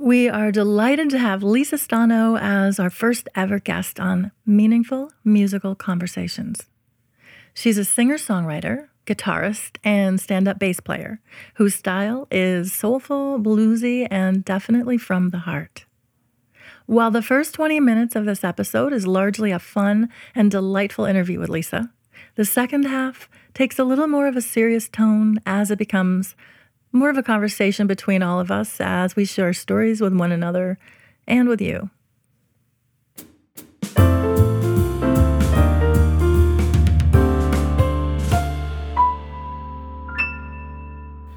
We are delighted to have Lisa Stano as our first ever guest on Meaningful Musical Conversations. She's a singer songwriter, guitarist, and stand up bass player whose style is soulful, bluesy, and definitely from the heart. While the first 20 minutes of this episode is largely a fun and delightful interview with Lisa, the second half takes a little more of a serious tone as it becomes more of a conversation between all of us as we share stories with one another and with you.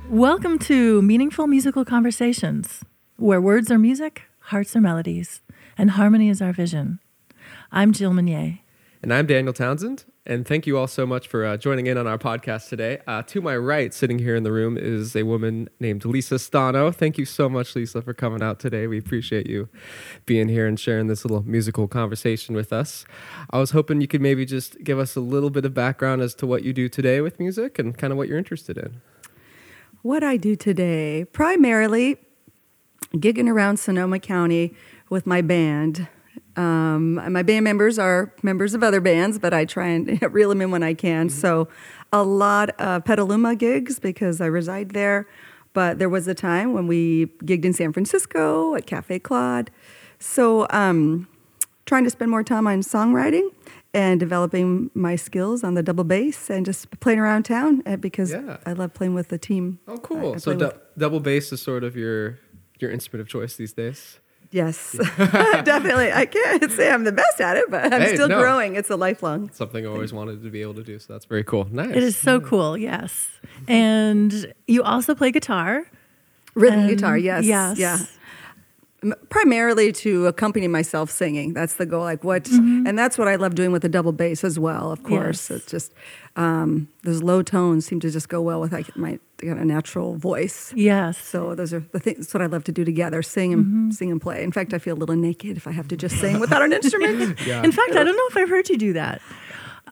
Welcome to Meaningful Musical Conversations, where words are music, hearts are melodies, and harmony is our vision. I'm Jill Meunier. And I'm Daniel Townsend. And thank you all so much for uh, joining in on our podcast today. Uh, to my right, sitting here in the room, is a woman named Lisa Stano. Thank you so much, Lisa, for coming out today. We appreciate you being here and sharing this little musical conversation with us. I was hoping you could maybe just give us a little bit of background as to what you do today with music and kind of what you're interested in. What I do today, primarily gigging around Sonoma County with my band. Um, my band members are members of other bands, but I try and reel them in when I can. Mm-hmm. So, a lot of Petaluma gigs because I reside there. But there was a time when we gigged in San Francisco at Cafe Claude. So, um, trying to spend more time on songwriting and developing my skills on the double bass and just playing around town eh, because yeah. I love playing with the team. Oh, cool! So, du- double bass is sort of your your instrument of choice these days. Yes, definitely. I can't say I'm the best at it, but I'm hey, still no. growing. It's a lifelong something I always wanted to be able to do. So that's very cool. Nice. It is so cool. Yes, and you also play guitar, rhythm guitar. Yes. Yes. Yeah primarily to accompany myself singing. That's the goal. Like what, mm-hmm. and that's what I love doing with the double bass as well. Of course, yes. it's just um, those low tones seem to just go well with like my kind of natural voice. Yes. So those are the things. That's what I love to do together: sing and mm-hmm. sing and play. In fact, I feel a little naked if I have to just sing without an instrument. yeah. In fact, I don't know if I've heard you do that.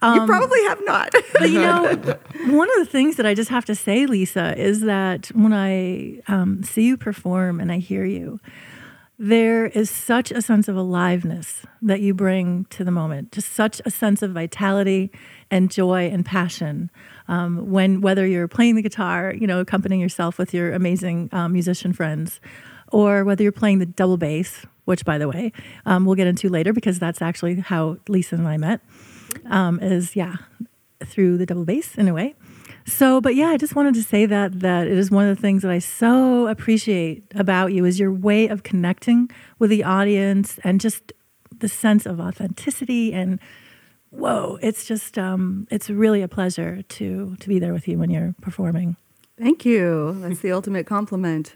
Um, you probably have not. but you know, one of the things that I just have to say, Lisa, is that when I um, see you perform and I hear you, there is such a sense of aliveness that you bring to the moment, just such a sense of vitality and joy and passion. Um, when whether you're playing the guitar, you know, accompanying yourself with your amazing um, musician friends, or whether you're playing the double bass, which, by the way, um, we'll get into later because that's actually how Lisa and I met. Um, is yeah, through the double bass in a way. So, but yeah, I just wanted to say that that it is one of the things that I so appreciate about you is your way of connecting with the audience and just the sense of authenticity and whoa, it's just um, it's really a pleasure to to be there with you when you're performing. Thank you. That's the ultimate compliment.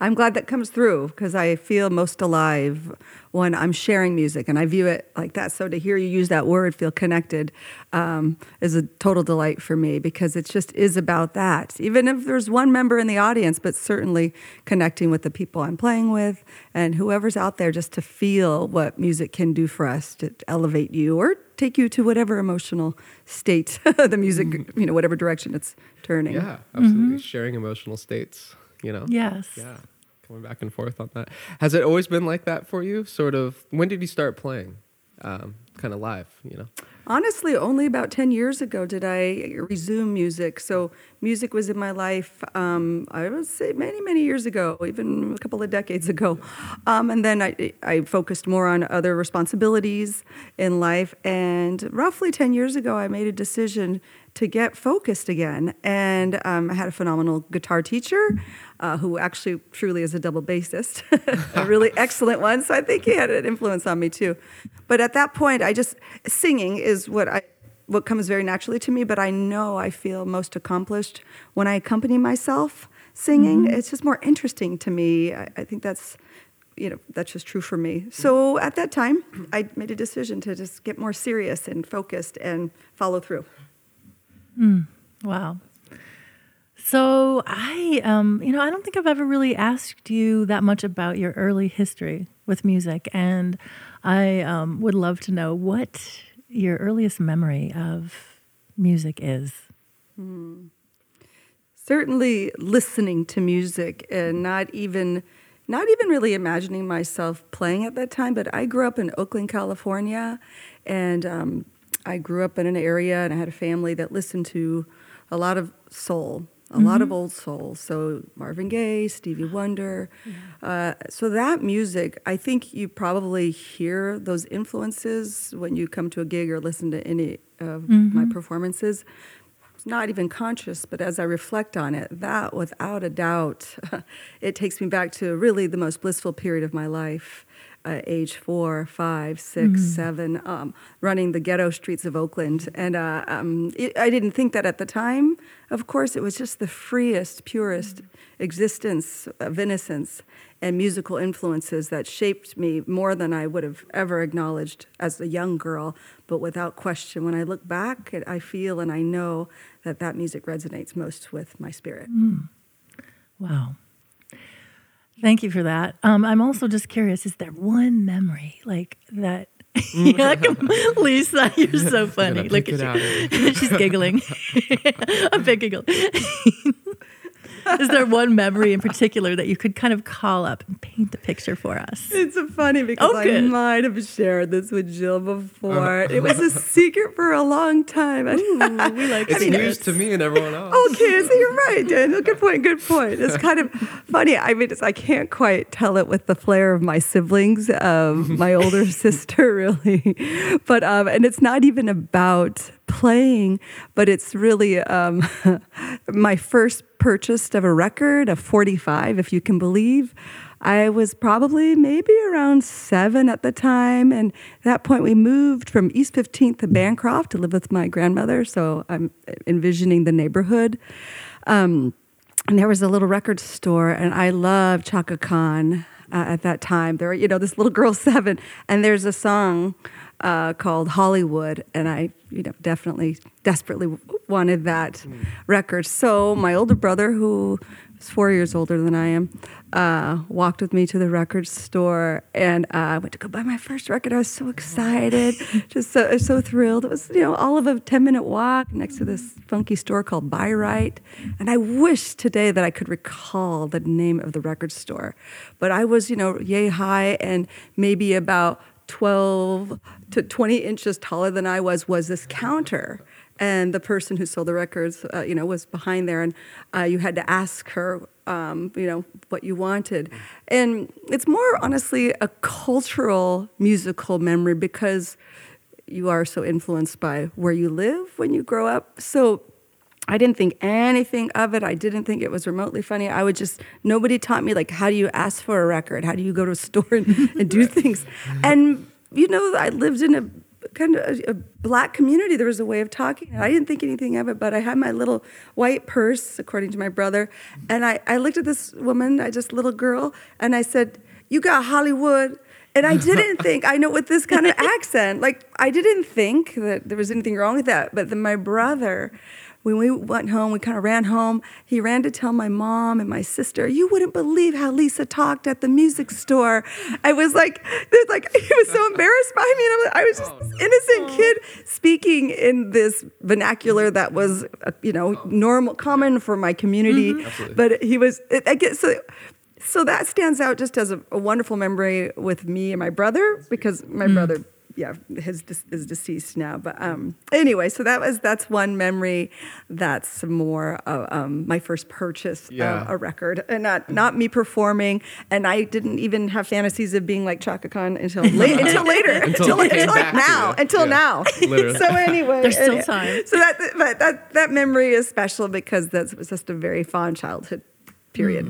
I'm glad that comes through because I feel most alive when I'm sharing music, and I view it like that. So to hear you use that word, feel connected, um, is a total delight for me because it just is about that. Even if there's one member in the audience, but certainly connecting with the people I'm playing with and whoever's out there, just to feel what music can do for us to elevate you or take you to whatever emotional state the music, mm-hmm. you know, whatever direction it's turning. Yeah, absolutely. Mm-hmm. Sharing emotional states, you know? Yes. Yeah. Coming back and forth on that. Has it always been like that for you? Sort of, when did you start playing? Um, kind of live, you know? Honestly, only about 10 years ago did I resume music. So, music was in my life, um, I would say many, many years ago, even a couple of decades ago. Um, and then I, I focused more on other responsibilities in life. And roughly 10 years ago, I made a decision to get focused again. And um, I had a phenomenal guitar teacher uh, who actually truly is a double bassist, a really excellent one. So I think he had an influence on me too. But at that point, I just singing is what I what comes very naturally to me. But I know I feel most accomplished when I accompany myself singing. Mm-hmm. It's just more interesting to me. I, I think that's you know that's just true for me so at that time i made a decision to just get more serious and focused and follow through Mm, wow. So I, um, you know, I don't think I've ever really asked you that much about your early history with music, and I um, would love to know what your earliest memory of music is. Hmm. Certainly, listening to music and not even not even really imagining myself playing at that time, but I grew up in Oakland, California, and um, I grew up in an area and I had a family that listened to a lot of soul, a lot of old soul. So Marvin Gaye, Stevie Wonder. Uh, so that music, I think you probably hear those influences when you come to a gig or listen to any of my performances. It's not even conscious, but as I reflect on it, that without a doubt, it takes me back to really the most blissful period of my life. Uh, age four, five, six, seven, um, running the ghetto streets of Oakland. And uh, um, it, I didn't think that at the time. Of course, it was just the freest, purest existence of innocence and musical influences that shaped me more than I would have ever acknowledged as a young girl. But without question, when I look back, it, I feel and I know that that music resonates most with my spirit. Wow. Thank you for that. Um, I'm also just curious: is there one memory like that? yeah, Lisa, you're so funny. Look at you. She's giggling. a big giggle. Is there one memory in particular that you could kind of call up and paint the picture for us? It's so funny because Oh, I might have shared this with Jill before. it was a secret for a long time. we like It's mean, news to me and everyone else. Okay, so you're right, Daniel. Good point. Good point. It's kind of funny. I mean, it's, I can't quite tell it with the flair of my siblings, of my older sister, really. But um, and it's not even about playing, but it's really um, my first purchase of a record, a 45, if you can believe. I was probably maybe around seven at the time. And at that point, we moved from East 15th to Bancroft to live with my grandmother. So I'm envisioning the neighborhood. Um, and there was a little record store, and I loved Chaka Khan uh, at that time. There, you know, this little girl seven, and there's a song uh, called Hollywood, and I, you know, definitely, desperately wanted that record. So my older brother, who is four years older than I am, uh, walked with me to the record store, and uh, I went to go buy my first record. I was so excited, just so so thrilled. It was, you know, all of a ten minute walk next to this funky store called Buy Right, and I wish today that I could recall the name of the record store, but I was, you know, yay high and maybe about 12 to 20 inches taller than I was was this counter. And the person who sold the records, uh, you know, was behind there, and uh, you had to ask her, um, you know, what you wanted. And it's more honestly a cultural musical memory because you are so influenced by where you live when you grow up. So I didn't think anything of it. I didn't think it was remotely funny. I would just, nobody taught me, like, how do you ask for a record? How do you go to a store and, and do things? And, you know, I lived in a kind of a, a black community. There was a way of talking. I didn't think anything of it, but I had my little white purse, according to my brother. And I, I looked at this woman, I just little girl, and I said, You got Hollywood. And I didn't think, I know with this kind of accent, like I didn't think that there was anything wrong with that. But then my brother, when we went home, we kind of ran home. He ran to tell my mom and my sister, "You wouldn't believe how Lisa talked at the music store." I was like, there's like he was so embarrassed by me, and I'm like- I was just this innocent kid speaking in this vernacular that was, uh, you know, normal, common for my community. Absolutely. But he was, it, I guess so. So that stands out just as a, a wonderful memory with me and my brother because my brother, yeah, his is deceased now. But um, anyway, so that was that's one memory. That's more uh, um, my first purchase Yeah. of a record, and not not me performing. And I didn't even have fantasies of being like Chaka Khan until late, until later, Until it came until like now, until Yeah, now. literally. so anyway, There's still time. So that but that that memory is special because that was just a very fond childhood period.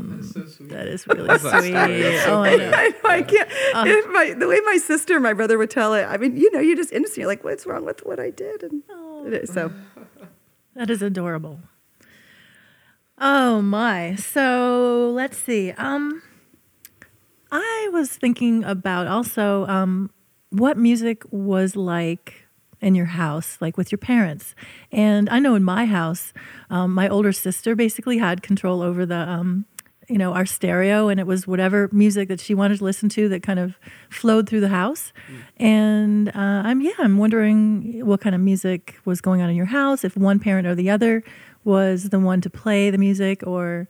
That is really That's that sweet. That's so Oh, I know. I know I can't. Uh. if my, the way my sister, my brother would tell it. I mean, you know, you're just innocent. You're like, what's wrong with what I did? And Oh. so That is adorable. Oh my. So let's see. Um I was thinking about also um what music was like in your house, like with your parents. And I know in my house, um, my older sister basically had control over the um you know, our stereo, and it was whatever music that she wanted to listen to that kind of flowed through the house. And uh, I'm, yeah, I'm wondering what kind of music was going on in your house, if one parent or the other was the one to play the music, or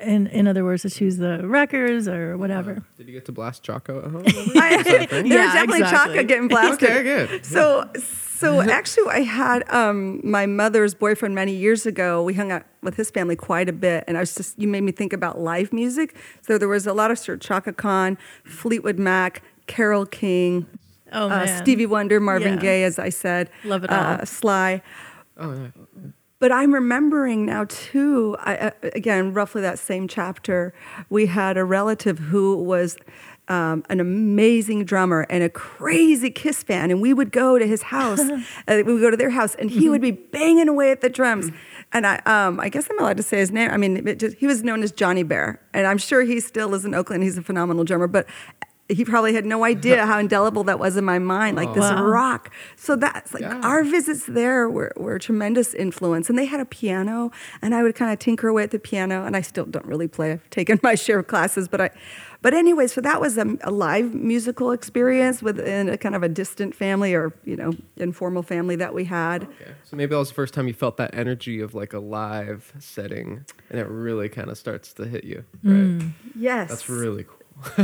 in in other words, to choose the records or whatever. Did you get to blast Chaka at home? I, there Yeah, was definitely exactly. Chaka getting blasted. okay, good. So, so actually, I had um, my mother's boyfriend many years ago. We hung out with his family quite a bit, and I was just you made me think about live music. So there was a lot of Sir Chaka Khan, Fleetwood Mac, Carole King, Oh uh, Stevie Wonder, Marvin Yeah. Gaye, as I said, Love it uh, all. Sly. Oh, yeah. But I'm remembering now too. I, uh, again, roughly that same chapter. We had a relative who was um, an amazing drummer and a crazy Kiss fan, and we would go to his house. uh, we would go to their house, and he would be banging away at the drums. And I, um, I guess I'm allowed to say his name. I mean, just, he was known as Johnny Bear, and I'm sure he still is in Oakland. He's a phenomenal drummer, but. He probably had no idea how indelible that was in my mind, like this Wow. rock. So that's like Yeah. our visits there were, were a tremendous influence. And they had a piano, and I would kind of tinker away at the piano. And I still don't really play. I've taken my share of classes, but I, but anyway, so that was a, a live musical experience within a kind of a distant family or you know informal family that we had. Okay. So maybe that was the first time you felt that energy of like a live setting, and it really kind of starts to hit you. Right. Mm. Yes, That's really cool.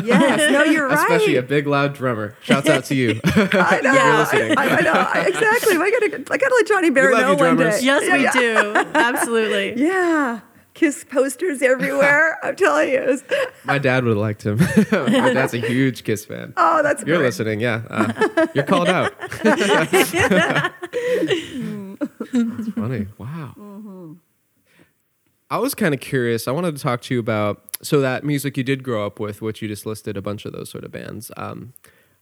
Yes. No, you're right. Especially a big loud drummer. Shouts out to you. I know. You're listening. I, I know I- exactly. I gotta, I gotta let Johnny Bear know you, one drummers. day. yes, Yeah, we yeah. do, absolutely. Yeah, Kiss posters everywhere. I'm telling you. Was- My dad would have liked him. My dad's a huge Kiss fan. oh, that's You're great. listening, yeah. Uh, you're called out. That's funny. Wow. I was kind of curious. I wanted to talk to you about so that music you did grow up with, which you just listed a bunch of those sort of bands. Um,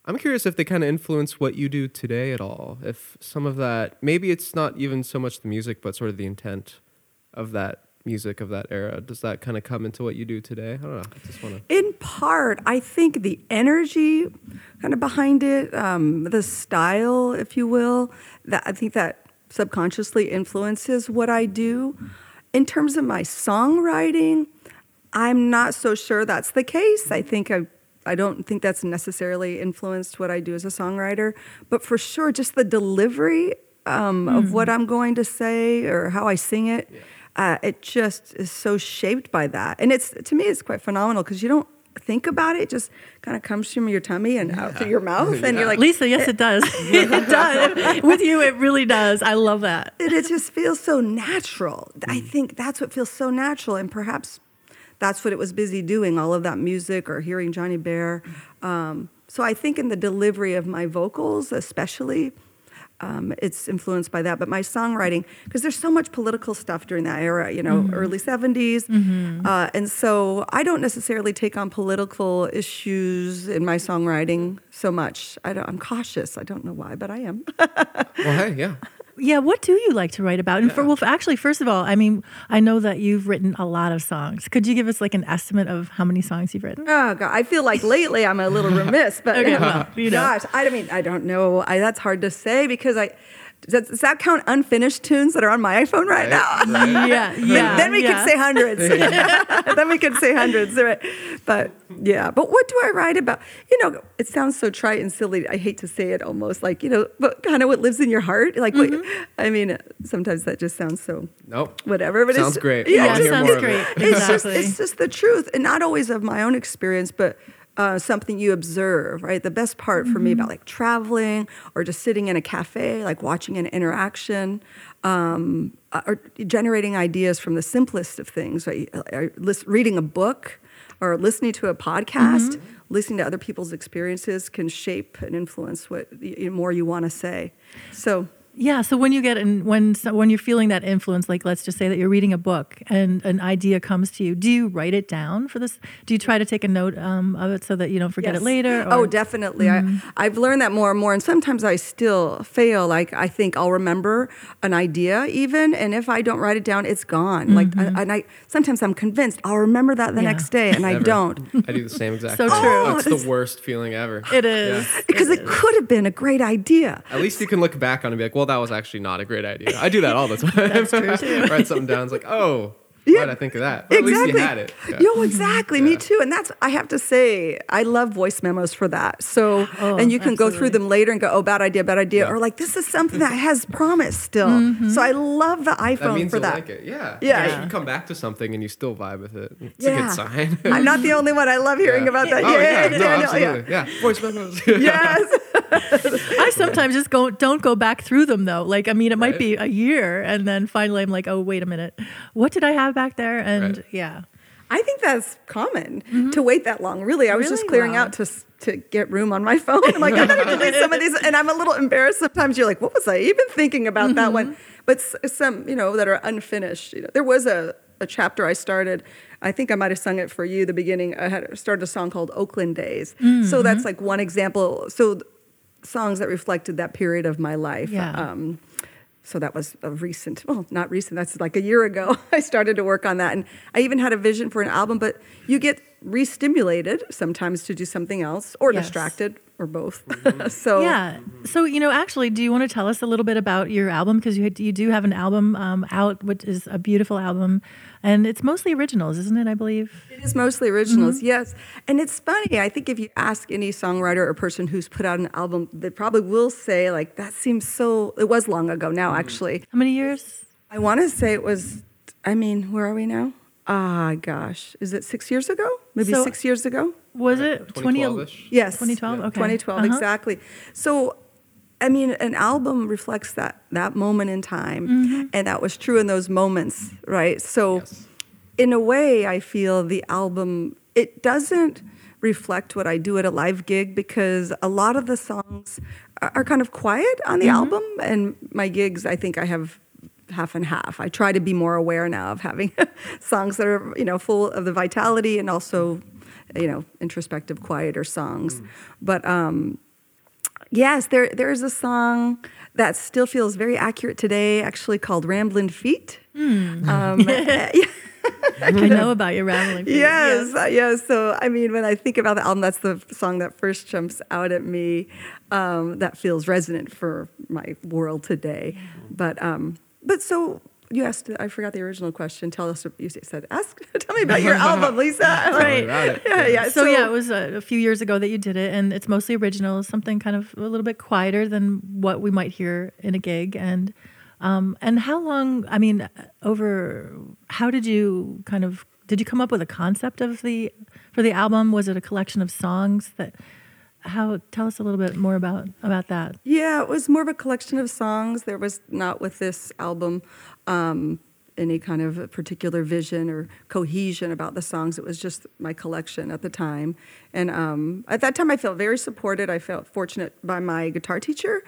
I'm curious if they kind of influence what you do today at all. If some of that, maybe it's not even so much the music, but sort of the intent of that music of that era. Does that kind of come into what you do today? I don't know. I just want to. In part, I think the energy kind of behind it, um, the style, if you will, that I think that subconsciously influences what I do. In terms of my songwriting, I'm not so sure that's the case. I think I, I don't think that's necessarily influenced what I do as a songwriter, but for sure, just the delivery um, of what I'm going to say or how I sing it, uh, it just is so shaped by that. And it's to me, it's quite phenomenal because you don't think about it; it just kind of comes from your tummy and out through your mouth, and you're like, Lisa, yes, it eh. does. it does. With you, it really does. I love that. and it just feels so natural. I mm. think that's what feels so natural, and perhaps that's what it was busy doing all of that music or hearing Johnny Bear. Mm. Um, so I think in the delivery of my vocals, especially, um, it's influenced by that. But my songwriting, because there's so much political stuff during that era, you know, early 70s. Uh, and so I don't necessarily take on political issues in my songwriting so much. I don't, I'm cautious. I don't know why, but I am. Well, hey, yeah. Yeah, what do you like to write about? And for, well, actually, first of all, I mean, I know that you've written a lot of songs. Could you give us like an estimate of how many songs you've written? Oh God, I feel like lately I'm a little remiss, but Okay, well, you know. gosh, I mean, I don't know. I, that's hard to say because I does, does that count unfinished tunes that are on my iPhone right, Right, now? right. Yeah, yeah. then we yeah. could say hundreds. then we could say hundreds, right? But yeah, but what do I write about? You know, it sounds so trite and silly. I hate to say it, almost like you know, but kind of what lives in your heart. Like, Mm-hmm. I mean, sometimes that just sounds so Nope. whatever. But Sounds it's, great. Yeah, Yeah, wanna sounds great. it. it's just it's just the truth, and not always of my own experience, but uh, something you observe. Right, the best part for me about like traveling or just sitting in a cafe, like watching an interaction. Um, uh, or generating ideas from the simplest of things, right? Or lis- reading a book or listening to a podcast, listening to other people's experiences can shape and influence what more you want to say. So Yeah. So when you get in, when so when you're feeling that influence, like let's just say that you're reading a book and an idea comes to you, do you write it down for this? Do you try to take a note um, of it so that you don't forget Yes. it later? Oh, or- definitely. I, I've learned that more and more, and sometimes I still fail. Like I think I'll remember an idea even, and if I don't write it down, it's gone. Like, I, and I sometimes I'm convinced I'll remember that the Yeah. next day, and I don't I do the same exact thing. So thing. true. Oh, it's that's- the worst feeling ever. It is. Yeah. because it could have been a great idea. At least you can look back on it and be like, well, that was actually not a great idea. I do that all the time. That's true, too. Write something down. It's like, oh, Why did I think of that? But At least you had it. Yeah. Yo, exactly. Me too. And that's I have to say, I love voice memos for that. So Oh, and you can go through them later and go, oh, bad idea, bad idea, Yeah. or like this is something that has promise still. Mm-hmm. So I love the That iPhone means for that. like it. Yeah. Yeah. If you come back to something and you still vibe with it, it's a Yeah. good sign. I'm not the only one. I love hearing Yeah. about that. Oh, yeah. Yay, No, Daniel. absolutely. Yeah. Voice memos. Yes. I sometimes just go don't go back through them though. Like I mean, it might Right. be a year, and then finally I'm like, oh wait a minute, what did I have back there? And Right. yeah, I think that's common mm-hmm. to wait that long. Really, I was just clearing out to to get room on my phone. I'm like, I gotta delete some of these, and I'm a little embarrassed. Sometimes you're like, what was I even thinking about that one? Mm-hmm. But some, you know, that are unfinished. You know, there was a a chapter I started. I think I might have sung it for you. The beginning, I had started a song called Oakland Days. So mm-hmm. that's like one example. So songs that reflected that period of my life. Yeah. Um, so that was a recent, well, not recent, that's like a year ago. I started to work on that. And I even had a vision for an album, but you get re stimulated sometimes to do something else or Yes. distracted or both. Mm-hmm. so, yeah. So you know, actually, do you want to tell us a little bit about your album because you you do have an album um, out, which is a beautiful album, and it's mostly originals, isn't it? I believe. it is mostly originals, mm-hmm. yes. And it's funny, I think if you ask any songwriter or person who's put out an album, they probably will say, like, that seems so, it was long ago now, mm-hmm. actually. How many years? I want to say it was, I mean, where are we now? Ah, gosh. Is it six years ago? Maybe So- six years ago? Was it 20? 2012-ish? Yes. 2012? Okay. 2012, Uh-huh. exactly. So, I mean, an album reflects that that moment in time, Mm-hmm. and that was true in those moments, right? So, Yes. in a way, I feel the album it doesn't reflect what I do at a live gig because a lot of the songs are, are kind of quiet on the Mm-hmm. album, and my gigs, I think I have half and half. I try to be more aware now of having songs that are you know full of the vitality and also you know introspective, quieter songs, but. um Yes, there there's a song that still feels very accurate today, actually called "Ramblin' Feet." Um, yeah, I know about your rambling. feet. yes, uh, yes. So I mean, when I think about the album, that's the song that first jumps out at me. Um, that feels resonant for my world today. But um, but so you asked. I forgot the original question. Tell us. You said ask. Tell me about your album, Lisa. Right. About it. Yeah, yeah. So, yeah, it was a, a few years ago that you did it, and it's mostly original, something kind of a little bit quieter than what we might hear in a gig. And um, and how long? I mean, over how did you kind of did you come up with a concept of the for the album? Was it a collection of songs that? How tell us a little bit more about about that. Yeah, it was more of a collection of songs. There was not with this album um, any kind of a particular vision or cohesion about the songs. It was just my collection at the time. And um, at that time, I felt very supported. I felt fortunate by my guitar teacher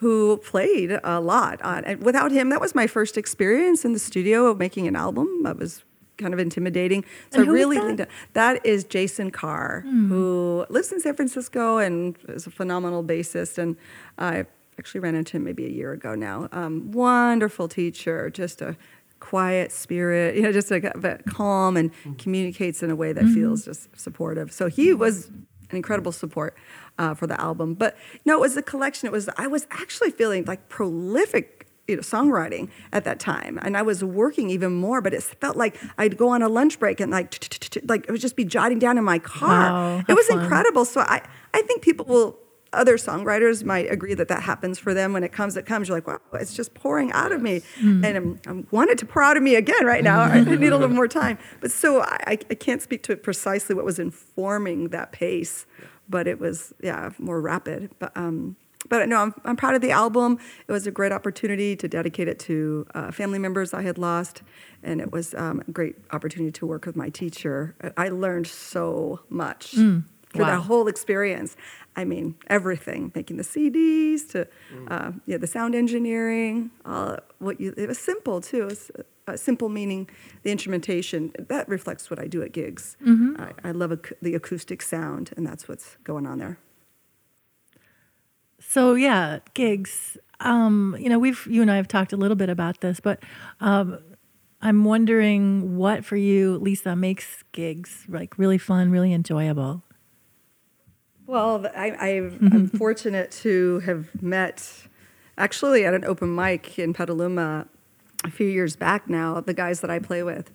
who played a lot. On, and without him, that was my first experience in the studio of making an album. i was kind of intimidating. So And I who is really that? leaned. That is Jason Carr, who lives in San Francisco and is a phenomenal bassist. And I actually ran into him maybe a year ago now. Um, wonderful teacher, just a quiet spirit, you know, just a, a calm and communicates in a way that feels just supportive. So he was an incredible support uh, for the album. But no, it was a collection. It was I was actually feeling like prolific you know, songwriting at that time, and I was working even more. But it felt like I'd go on a lunch break and like like it would just be jotting down in my car. Wow, it was fun. incredible. So I I think people will. Other songwriters might agree that that happens for them when it comes. It comes. You're like, wow, it's just pouring out of me, Mm. and I'm, I'm wanted to pour out of me again right now. I need a little more time. But so I, I can't speak to precisely what was informing that pace, but it was yeah more rapid. But um, but no, I'm, I'm proud of the album. It was a great opportunity to dedicate it to uh, family members I had lost, and it was um, a great opportunity to work with my teacher. I learned so much through wow. that whole experience. I mean, everything, making the CDs to uh, yeah, the sound engineering. Uh, what you it was simple too. It was, uh, simple meaning the instrumentation that reflects what I do at gigs. I, I love ac- the acoustic sound, and that's what's going on there. So yeah, gigs. Um, you know, we've you and I have talked a little bit about this, but um, I'm wondering what for you, Lisa, makes gigs like really fun, really enjoyable. Well, I, I've, I'm fortunate to have met, actually, at an open mic in Petaluma a few years back now, the guys that I play with.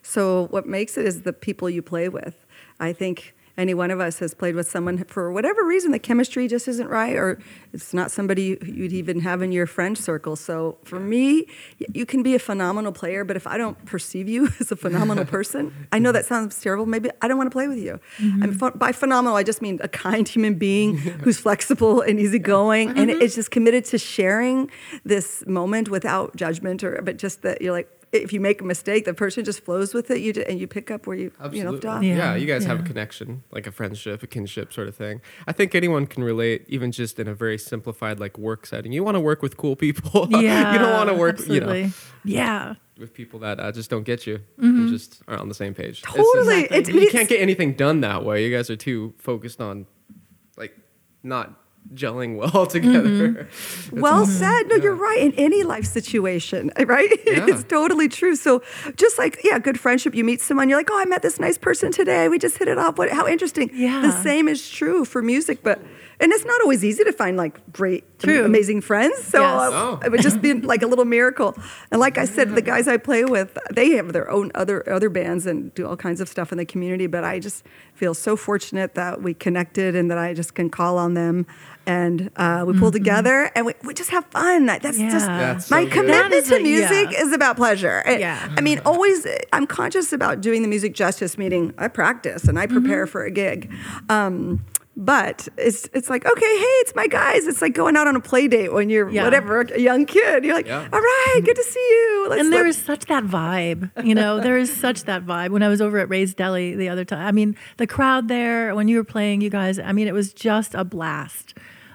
so what makes it is the people you play with. I think any one of us has played with someone for whatever reason the chemistry just isn't right or it's not somebody you'd even have in your friend circle so for me you can be a phenomenal player but if i don't perceive you as a phenomenal person i know that sounds terrible maybe i don't want to play with you mm-hmm. I mean, by phenomenal i just mean a kind human being who's flexible and easygoing mm-hmm. and it's just committed to sharing this moment without judgment or but just that you're like if you make a mistake, the person just flows with it. You and you pick up where you Absolutely. you left off. Yeah, yeah you guys yeah. have a connection, like a friendship, a kinship sort of thing. I think anyone can relate, even just in a very simplified like work setting. You want to work with cool people. Yeah, you don't want to work, absolutely. you know, yeah, with people that uh, just don't get you, mm-hmm. just aren't on the same page. Totally, it's, it's, you can't get anything done that way. You guys are too focused on like not gelling well together. Mm-hmm. Well said. No, yeah. you're right. In any life situation, right? Yeah. it's totally true. So, just like yeah, good friendship. You meet someone, you're like, oh, I met this nice person today. We just hit it off. What? How interesting. Yeah. The same is true for music, but and it's not always easy to find like great, True. amazing friends. So yes. uh, oh. it would just be like a little miracle. And like I said, the guys I play with, they have their own other other bands and do all kinds of stuff in the community. But I just feel so fortunate that we connected and that I just can call on them and uh, we pull mm-hmm. together and we, we just have fun. That's yeah. just That's my so commitment to music yeah. is about pleasure. Yeah. I, I mean, always I'm conscious about doing the music justice. Meaning, I practice and I prepare mm-hmm. for a gig. Um, but it's it's like okay, hey, it's my guys. It's like going out on a play date when you're yeah. whatever a young kid. You're like, yeah. all right, good to see you. Let's and there is such that vibe, you know. there is such that vibe. When I was over at Ray's Deli the other time, I mean, the crowd there when you were playing, you guys. I mean, it was just a blast.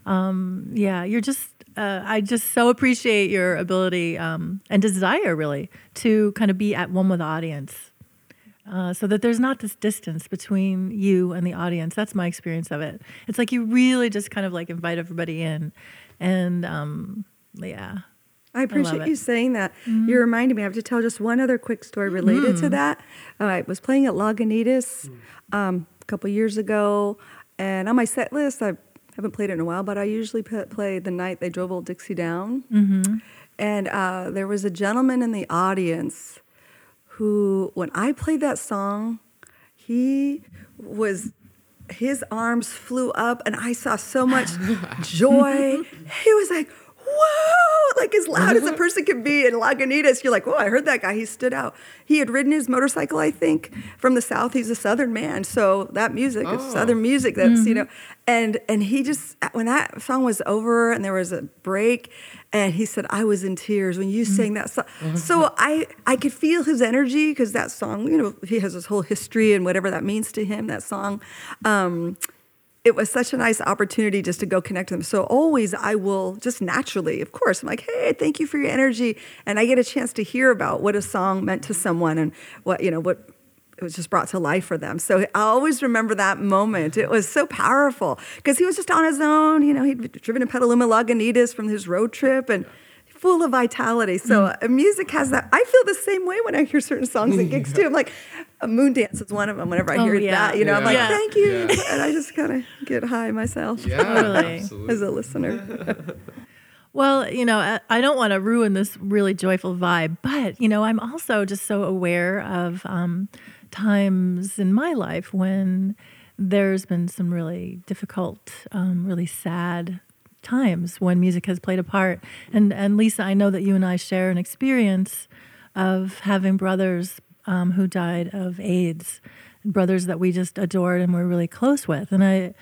Um, yeah, you're just. Uh, I just so appreciate your ability um, and desire, really, to kind of be at one with the audience uh, so that there's not this distance between you and the audience. That's my experience of it. It's like you really just kind of like invite everybody in, and um, yeah. I appreciate I you saying that. Mm-hmm. You reminded me. I have to tell just one other quick story related mm. to that. Uh, I was playing at Lagunitas um, a couple years ago, and on my set list, I haven't played it in a while, but I usually play the night they drove Old Dixie down. Mm-hmm. And uh, there was a gentleman in the audience who, when I played that song, he was his arms flew up and I saw so much joy. he was like, whoa, like as loud as a person can be in Lagunitas. You're like, whoa, I heard that guy. He stood out. He had ridden his motorcycle, I think, from the South. He's a Southern man. So that music oh. is Southern music. That's, mm-hmm. you know, and, and he just, when that song was over and there was a break, and he said, I was in tears when you sang that song. Mm-hmm. So I, I could feel his energy because that song, you know, he has his whole history and whatever that means to him, that song. Um, it was such a nice opportunity just to go connect with them. So always I will just naturally, of course, I'm like, hey, thank you for your energy. And I get a chance to hear about what a song meant to someone and what, you know, what it was just brought to life for them. So I always remember that moment. It was so powerful because he was just on his own. You know, he'd driven to Petaluma Lagunitas from his road trip and full of vitality. So mm. uh, music has that. I feel the same way when I hear certain songs at gigs too. I'm like, a Moondance is one of them. Whenever I oh, hear yeah. that, you know, yeah. I'm like, thank you, yeah. and I just kind of get high myself. Yeah, totally. as a listener. Well, you know, I don't want to ruin this really joyful vibe, but you know, I'm also just so aware of um, times in my life when there's been some really difficult, um, really sad times when music has played a part. And and Lisa, I know that you and I share an experience of having brothers um, who died of AIDS, brothers that we just adored and were really close with. And I,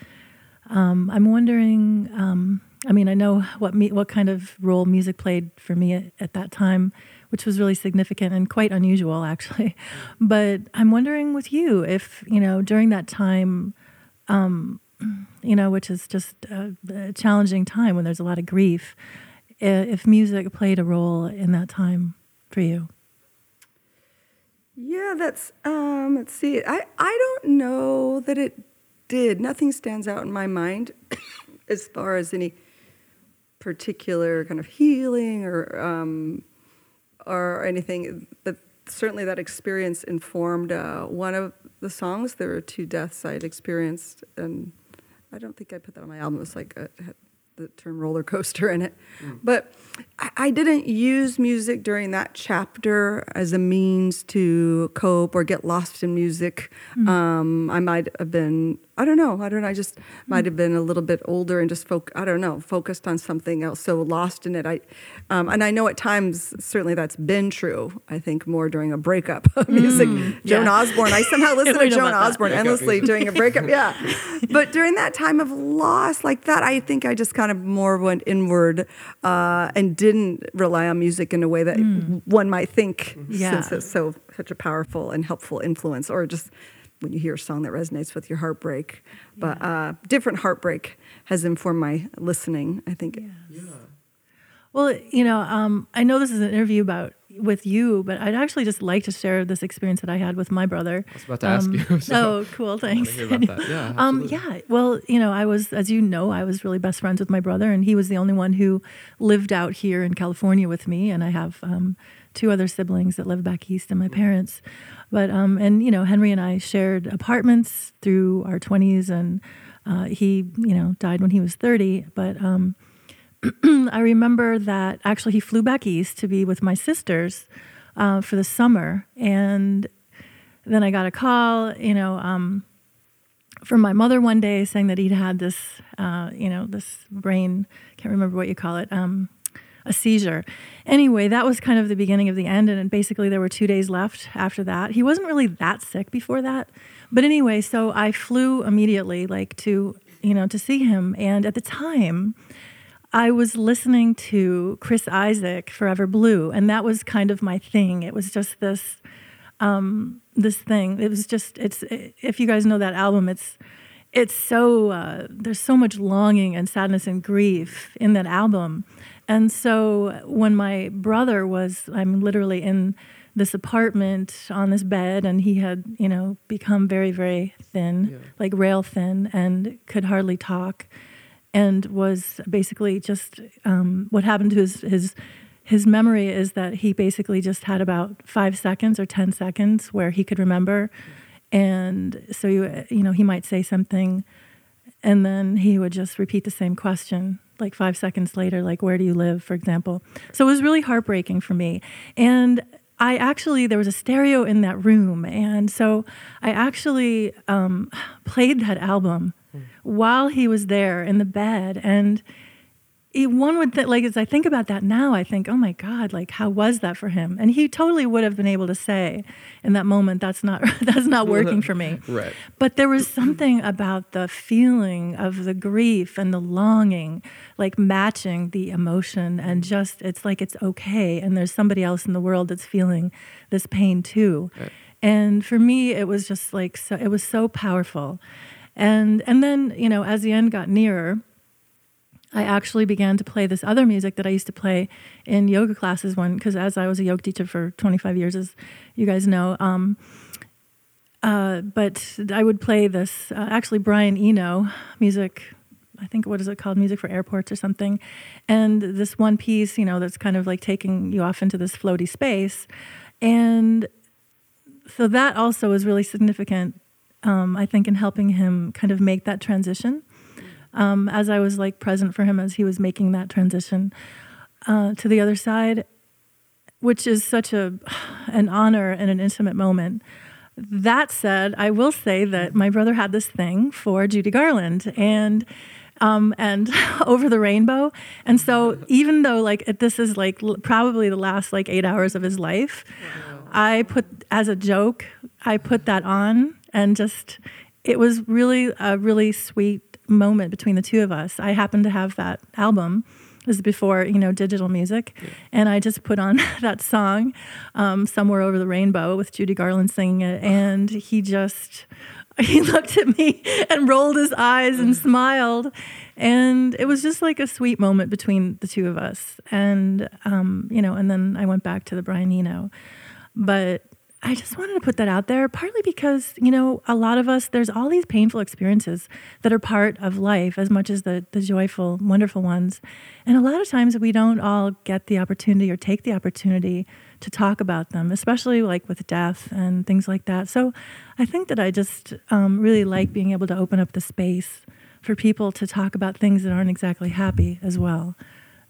um, I'm wondering. Um, I mean, I know what me, what kind of role music played for me at, at that time which was really significant and quite unusual, actually. But I'm wondering with you if, you know, during that time, um, you know, which is just a, a, challenging time when there's a lot of grief, if music played a role in that time for you. Yeah, that's, um, let's see. I, I don't know that it did. Nothing stands out in my mind as far as any particular kind of healing or um, or anything. But certainly that experience informed uh, one of the songs. There were two deaths I'd experienced, and I don't think I put that on my album. It's like a, the term roller coaster in it. But I, I didn't use music during that chapter as a means to cope or get lost in music. Um, I might have been, I don't know, I don't know, I just might have been a little bit older and just, foc- I don't know, focused on something else, so lost in it. I, um, and I know at times, certainly that's been true, I think more during a breakup of music. Joan yeah. Osborne, I somehow listen to Joan about that. Osborne Breakup endlessly music. during a breakup, yeah. But during that time of loss like that, I think I just kind of more went inward uh, and didn't rely on music in a way that one might think, Yeah. since it's so such a powerful and helpful influence, or just when you hear a song that resonates with your heartbreak. But uh, different heartbreak has informed my listening. I think. Yeah. Well, you know, um, I know this is an interview about with you, but I'd actually just like to share this experience that I had with my brother. I was about to ask you. So oh, cool! Thanks. hear about that. Yeah, um, yeah. Well, you know, I was, as you know, I was really best friends with my brother, and he was the only one who lived out here in California with me, and I have um, two other siblings that live back east, and my parents. But um, and you know, Henry and I shared apartments through our twenties, and uh, he, you know, died when he was thirty. But um, I remember that actually he flew back east to be with my sisters uh, for the summer, and then I got a call, you know, um, from my mother one day saying that he'd had this, uh, you know, this brain, can't remember what you call it, um, a seizure. Anyway, that was kind of the beginning of the end, and basically there were two days left after that. He wasn't really that sick before that, but anyway, so I flew immediately, like to, you know, to see him, and at the time. I was listening to Chris Isaak, Forever Blue, and that was kind of my thing. It was just this um, this thing. It was just it's if you guys know that album, it's it's so uh, there's so much longing and sadness and grief in that album, and so when my brother was, I'm literally in this apartment on this bed, and he had you know become very very thin, Yeah. like rail thin, and could hardly talk, and was basically just um, what happened to his his his memory is that he basically just had about five seconds or 10 seconds where he could remember. And so, you, you know, he might say something and then he would just repeat the same question like five seconds later, like, where do you live, for example. So it was really heartbreaking for me. And I actually, there was a stereo in that room. And so I actually um, played that album while he was there in the bed. And it, one would think, like, as I think about that now, I think, oh my God, like, how was that for him? And he totally would have been able to say in that moment, that's not, that's not working for me. Right. But there was something about the feeling of the grief and the longing, like matching the emotion, and just, it's like it's okay. And there's somebody else in the world that's feeling this pain too. Right. And for me, it was just like, so, it was so powerful. And, and then, you know, as the end got nearer, I actually began to play this other music that I used to play in yoga classes when, because as I was a yoga teacher for 25 years, as you guys know, um, uh, but I would play this, uh, actually Brian Eno music, I think, what is it called? Music for airports or something. And this one piece, you know, that's kind of like taking you off into this floaty space. And so that also was really significant, um, I think, in helping him kind of make that transition um, as I was like present for him as he was making that transition uh, to the other side, which is such a an honor and an intimate moment. That said, I will say that my brother had this thing for Judy Garland and um, and over the rainbow, and so even though like this is like l- probably the last like eight hours of his life, I put as a joke, I put that on and just it was really a really sweet moment between the two of us. I happened to have that album. This is before you know digital music, and I just put on that song, um, "Somewhere Over the Rainbow" with Judy Garland singing it, and he just he looked at me and rolled his eyes and smiled, and it was just like a sweet moment between the two of us. And um, you know, and then I went back to the Brian Eno, but I just wanted to put that out there, partly because, you know, a lot of us, there's all these painful experiences that are part of life as much as the, the joyful, wonderful ones. And a lot of times we don't all get the opportunity or take the opportunity to talk about them, especially like with death and things like that. So I think that I just um, really like being able to open up the space for people to talk about things that aren't exactly happy as well.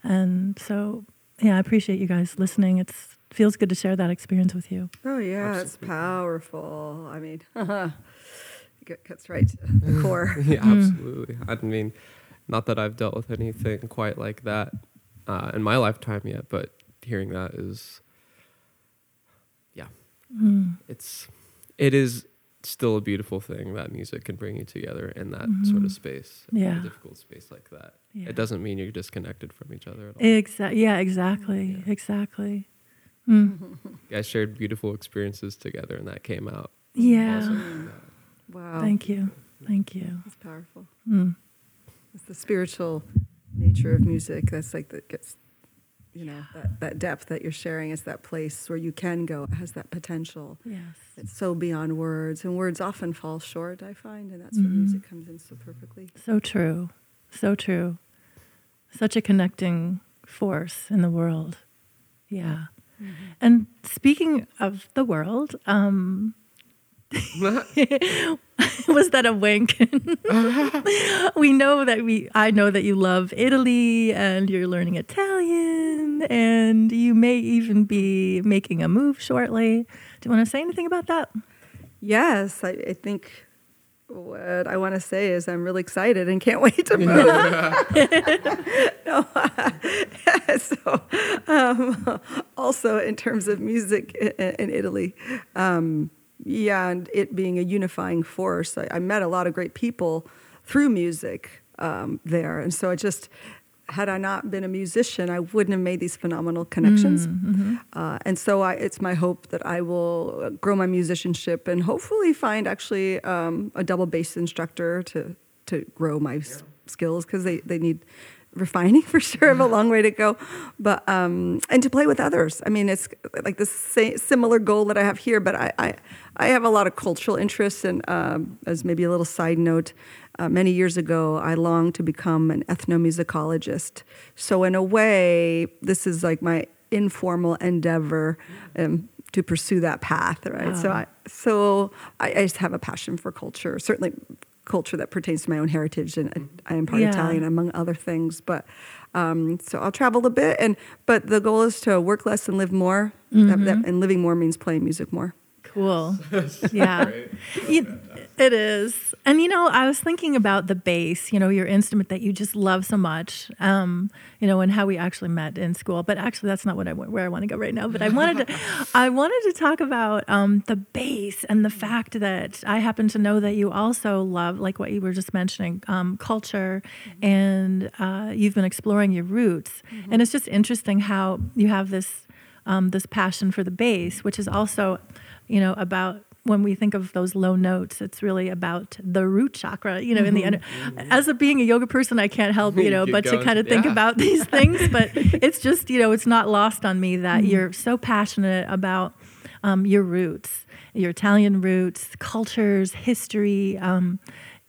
And so, yeah, I appreciate you guys listening. It's feels good to share that experience with you. Oh yeah, Absolutely. it's powerful. I mean, it cuts right to the core. yeah, Mm. absolutely. I mean, not that I've dealt with anything quite like that uh, in my lifetime yet, but hearing that is, yeah, Mm. it's it is still a beautiful thing that music can bring you together in that sort of space, in Mm-hmm. Yeah. a difficult space like that. Yeah. It doesn't mean you're disconnected from each other at all. Exa- yeah, exactly, exactly. Mm. you guys shared beautiful experiences together, and that came out. Yeah. also through that. Wow, Thank you. Thank you. It's powerful. Mm. It's the spiritual nature of music that's like that gets, you know, that, that depth that you're sharing is that place where you can go. It has that potential. Yes. It's so beyond words, and words often fall short. I find, and that's where Mhm. music comes in so perfectly. So true. So true. Such a connecting force in the world. Yeah. And speaking of the world, um, was that a wink? we know that we I know that you love Italy and you're learning Italian and you may even be making a move shortly. Do you want to say anything about that? Yes, I, I think what I want to say is I'm really excited and can't wait to move. no, so um, also in terms of music in, in Italy, um, yeah, and it being a unifying force. I, I met a lot of great people through music um, there, and so I just had I not been a musician, I wouldn't have made these phenomenal connections. Uh, and so I, it's my hope that I will uh, grow my musicianship and hopefully find actually um, a double bass instructor to to grow my s- skills because they, they need refining for sure. I have a long way to go, but um, and to play with others. I mean, it's like the same, similar goal that I have here, but I, I I have a lot of cultural interests and um, as maybe a little side note. Uh, many years ago, I longed to become an ethnomusicologist. So, in a way, this is like my informal endeavor um, to pursue that path, right? So, I, so I, I just have a passion for culture, certainly culture that pertains to my own heritage, and I am part Yeah. Italian, among other things. But um, so I'll travel a bit, and but the goal is to work less and live more. That, that, and living more means playing music more. Cool. Yeah. It is. And you know, I was thinking about the bass, you know, your instrument that you just love so much, um, you know, and how we actually met in school. But actually, that's not what I where I want to go right now. But I wanted to, I wanted to talk about um, the bass and the fact that I happen to know that you also love, like what you were just mentioning, um, culture, and uh, you've been exploring your roots. And it's just interesting how you have this um, this passion for the bass, which is also, you know, about when we think of those low notes, it's really about the root chakra, you know, in the end. As a being a yoga person, I can't help, you know, but to kind of think Yeah. about these things. But it's just, you know, it's not lost on me that you're so passionate about um, your roots, your Italian roots, cultures, history, um,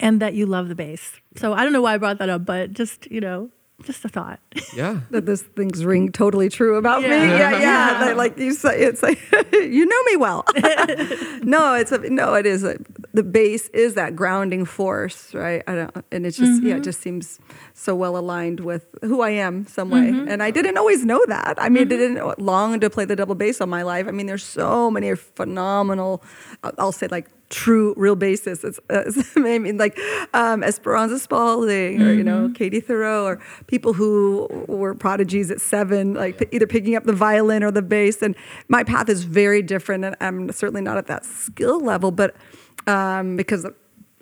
and that you love the bass. So I don't know why I brought that up, but just, you know, just a thought. Yeah. that this things ring totally true about me. Yeah. Yeah, yeah. Yeah. Like- Like you say, it's like you know me well. no, it's a, no, it is. A, the bass is that grounding force, right? I don't, and it's just yeah, it mm-hmm. just seems so well aligned with who I am some way. Mm-hmm. And I didn't always know that. I mean, I mm-hmm. didn't long to play the double bass all my life. I mean, there's so many phenomenal. I'll I'll say like true real basis. It's, it's I mean like um, Esperanza Spalding or you know Katie Thiroux or people who were prodigies at seven, like p- either picking up the violin or the bass. And my path is very different, and I'm certainly not at that skill level, but um, because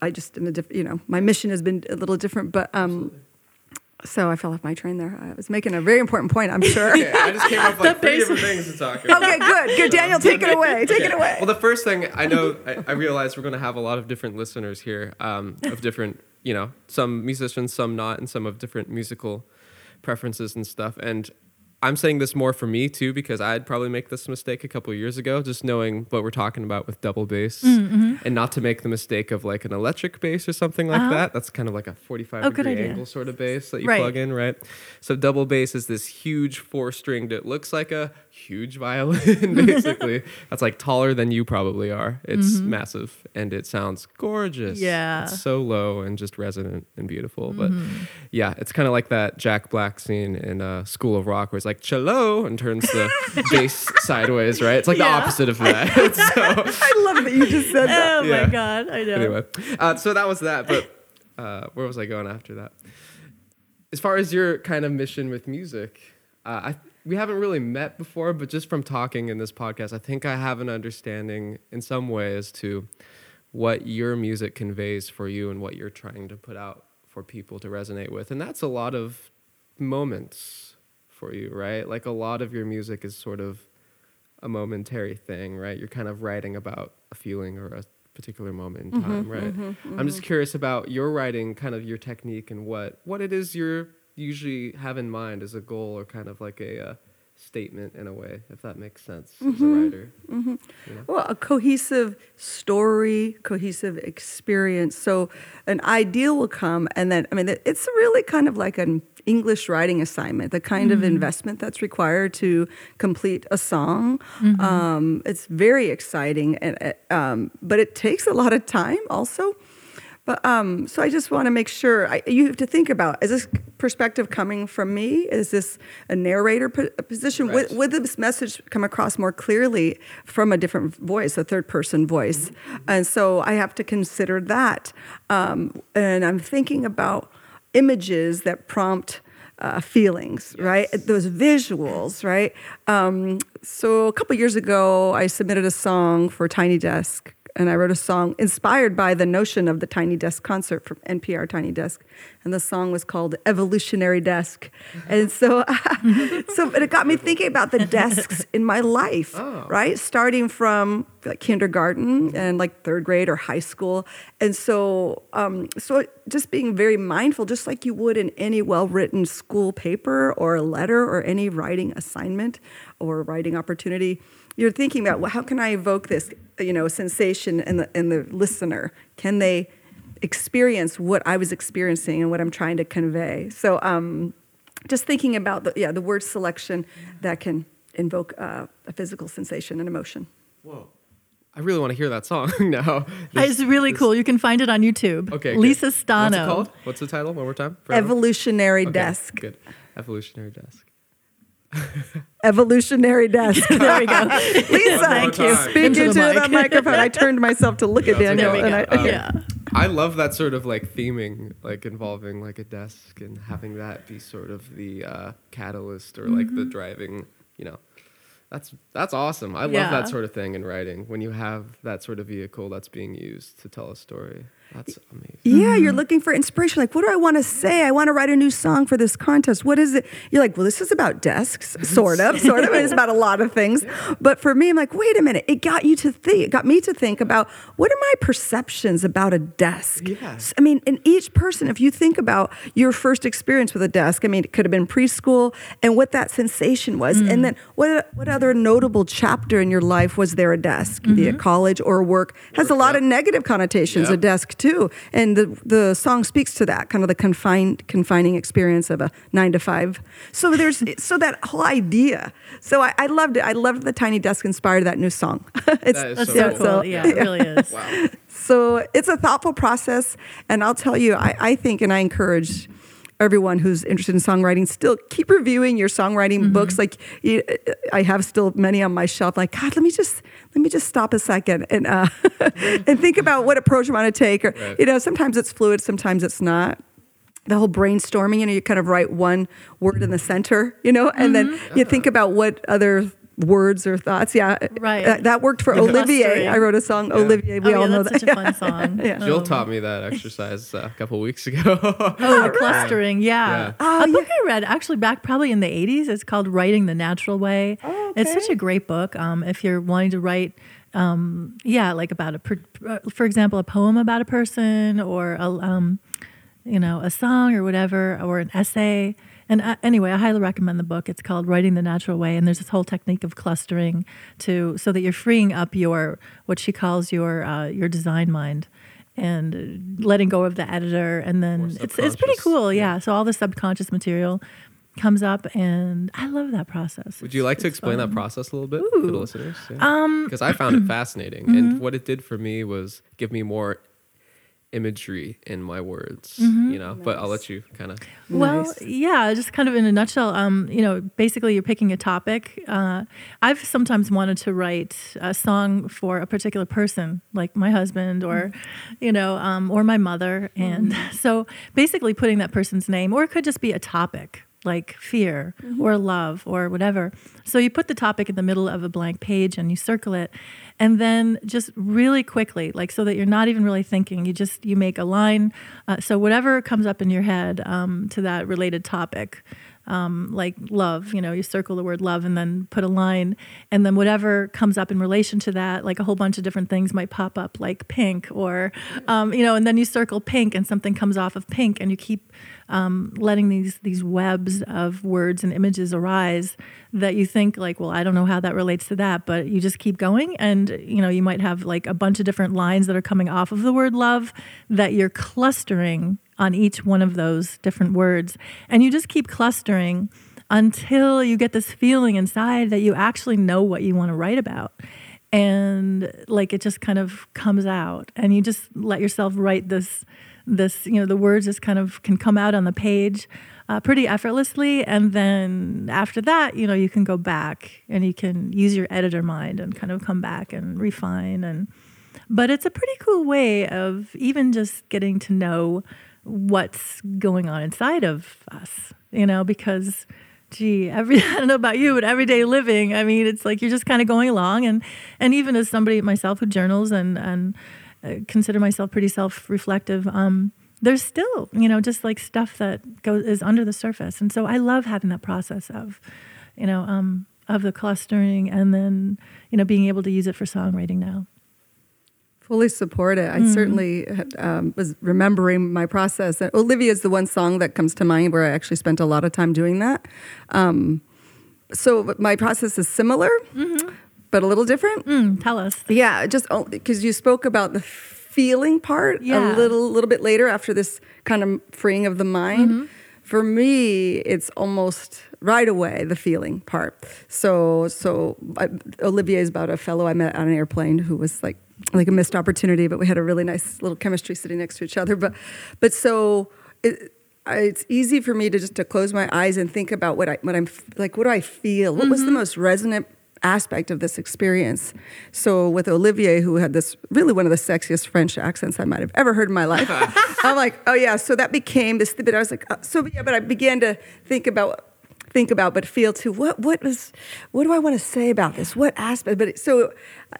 I just in a different, you know, my mission has been a little different, but. Um, so I fell off my train there. I was making a very important point, I'm sure. Okay, I just came up with like three different things to talk about. okay, good, good. Daniel, take it away. Take it away. Well, the first thing I know, I, I realize we're going to have a lot of different listeners here um, of different, you know, some musicians, some not, and some of different musical preferences and stuff. And I'm saying this more for me too because I'd probably make this mistake a couple years ago, just knowing what we're talking about with double bass, Mm-hmm. and not to make the mistake of like an electric bass or something like Uh-huh. that. That's kind of like a 45 oh, degree angle sort of bass that you Right. plug in, right? So double bass is this huge four stringed. It looks like a huge violin, basically. That's like taller than you probably are. It's massive and it sounds gorgeous. Mm-hmm. Yeah. It's so low and just resonant and beautiful. But Mm-hmm. yeah, it's kind of like that Jack Black scene in uh, School of Rock where it's like cello and turns the bass sideways, right? It's like the opposite of that. so I love that you just said that. Oh Yeah. my god, I know. anyway, uh, so that was that. But uh, where was I going after that? As far as your kind of mission with music, uh, I we haven't really met before, but just from talking in this podcast, I think I have an understanding in some way as to what your music conveys for you and what you're trying to put out for people to resonate with, and that's a lot of moments for you, right? Like a lot of your music is sort of a momentary thing, right? You're kind of writing about a feeling or a particular moment in mm-hmm, time, right? Mm-hmm, I'm just mm-hmm. curious about your writing, kind of your technique and what what it is you're usually have in mind as a goal or kind of like a uh, statement in a way, if that makes sense as a writer. Well, a cohesive story, cohesive experience. So an idea will come, and then, I mean, it's really kind of like an English writing assignment, the kind of investment that's required to complete a song. Um, it's very exciting, and, uh, um, but it takes a lot of time also. But um, so I just want to make sure I, you have to think about: is this perspective coming from me? Is this a narrator po- position? Right. Would, would this message come across more clearly from a different voice, a third person voice? And so I have to consider that. Um, and I'm thinking about images that prompt. Uh, feelings, right? Those visuals, right? Um, so a couple years ago, I submitted a song for Tiny Desk and I wrote a song inspired by the notion of the Tiny Desk concert from NPR Tiny Desk, and the song was called "Evolutionary Desk," and so, so but it got me thinking about the desks in my life, Oh. right? Starting from like kindergarten and like third grade or high school, and so, um, so just being very mindful, just like you would in any well-written school paper or a letter or any writing assignment or writing opportunity you're thinking about well, how can I evoke this, you know, sensation in the in the listener? Can they experience what I was experiencing and what I'm trying to convey? So, um, just thinking about the yeah the word selection that can invoke uh, a physical sensation and emotion. Whoa. I really want to hear that song now. it's really cool. You can find it on YouTube. Okay. good. Lisa What's it Stano. called? What's the title? One more time. for? Evolutionary Okay, desk. Good. Evolutionary desk. Evolutionary desk. There we go. Lisa, Thank you. Speak Into into, the the, microphone. I turned myself to look at That's. Daniel, and. I, yeah. I love that sort of like theming, like involving like a desk and having that be sort of the uh, catalyst or like the Mm-hmm. driving, you know. That's that's awesome. I love Yeah. that sort of thing in writing when you have that sort of vehicle that's being used to tell a story. That's amazing. Yeah, you're Mm-hmm. looking for inspiration. Like, what do I want to say? I want to write a new song for this contest. What is it? You're like, well, this is about desks, sort of, sort of. It's about a lot of things. But for me, I'm like, wait a minute. It got you to think. It got me to think about what are my perceptions about a desk. Yes. I mean, in each person, if you think about your first experience with a desk, I mean, it could have been preschool and what that sensation was, and then what what other notable chapter in your life was there a desk, be it college or work, has a lot yeah. of negative connotations. A Yep. Desk too, and the the song speaks to that kind of the confined confining experience of a nine to five. So there's so that whole idea. So I, I loved it. I loved the tiny desk inspired that new song. it's That is so so cool. cool. Yeah, it really is. Wow. so it's a thoughtful process, and I'll tell you, I, I think, and I encourage everyone who's interested in songwriting still keep reviewing your songwriting Mm-hmm. books like i have still many on my shelf like god let me just let me just stop a second and uh, and think about what approach i want to take or Right. you know sometimes it's fluid sometimes it's not the whole brainstorming you know you kind of write one word in the center you know and then Mm-hmm. you think about what other words or thoughts yeah Right. that, that worked for The olivier clustering. i wrote a song Yeah. olivier we oh, all yeah, know that's that such a fun song. Yeah. Jill Oh. taught me that exercise uh, a couple weeks ago. Oh, the clustering, yeah. Yeah. Oh, a book yeah. I read actually back probably in the 80s. It's called Writing the Natural Way. Oh, It's such a great book. Um, if you're wanting to write, um, yeah, like about a, per, uh, for example, a poem about a person or a, um, you know, a song or whatever, or an essay. And uh, anyway, I highly recommend the book. It's called Writing the Natural Way, and there's this whole technique of clustering to so that you're freeing up your what she calls your uh, your design mind and letting go of the editor, and then it's it's pretty cool. yeah. Yeah. So all the subconscious material comes up, and I love that process. Would you like to It's explain that process a little bit for the Ooh. listeners? Um, Because I found it fascinating, Mm-hmm. and what it did for me was give me more imagery in my words. You know, but I'll let you kind of. Well, Nice. yeah, just kind of in a nutshell, um, you know, basically you're picking a topic. Uh, I've sometimes wanted to write a song for a particular person, like my husband or, you know, um, or my mother. And so basically putting that person's name, or it could just be a topic like fear or love or whatever. So you put the topic in the middle of a blank page and you circle it. And then just really quickly, like so that you're not even really thinking, you just you make a line. Uh, so whatever comes up in your head um, to that related topic, um, like love, you know, you circle the word love and then put a line, and then whatever comes up in relation to that, like a whole bunch of different things might pop up, like pink, or um, you know, and then you circle pink, and something comes off of pink, and you keep um, letting these these webs of words and images arise that you think like, well, I don't know how that relates to that, but you just keep going, and you know, you might have like a bunch of different lines that are coming off of the word love that you're clustering on each one of those different words, and you just keep clustering until you get this feeling inside that you actually know what you want to write about. And like it just kind of comes out. And you just let yourself write this this you know the words just kind of can come out on the page uh, pretty effortlessly. And then after that you know you can go back and you can use your editor mind and kind of come back and refine and but it's a pretty cool way of even just getting to know what's going on inside of us you know because gee every i don't know about you but everyday living i mean it's like you're just kind of going along and and even as somebody myself who journals and and uh, consider myself pretty self-reflective um there's still you know just like stuff that goes is under the surface. And so i love having that process of you know um of the clustering and then you know being able to use it for songwriting now Fully support it. I certainly um, was remembering my process. And Olivier is the one song that comes to mind where I actually spent a lot of time doing that. Um, so my process is similar, but a little different. mm, tell us Yeah, just because you spoke about the feeling part Yeah. a little little bit later after this kind of freeing of the mind. Mm-hmm. For me, it's almost right away the feeling part. So so I, Olivier is about a fellow I met on an airplane who was like like a missed opportunity, but we had a really nice little chemistry sitting next to each other. But but so. It, I, it's easy for me to just to close my eyes and think about what I what I'm like. What do I feel? What was the most resonant aspect of this experience? So with Olivier, who had this really one of the sexiest French accents I might have ever heard in my life, I'm like, oh yeah. So that became this. But I was like, uh, so yeah. But I began to think about think about but feel too what what was what do i want to say about this? What aspect but it, so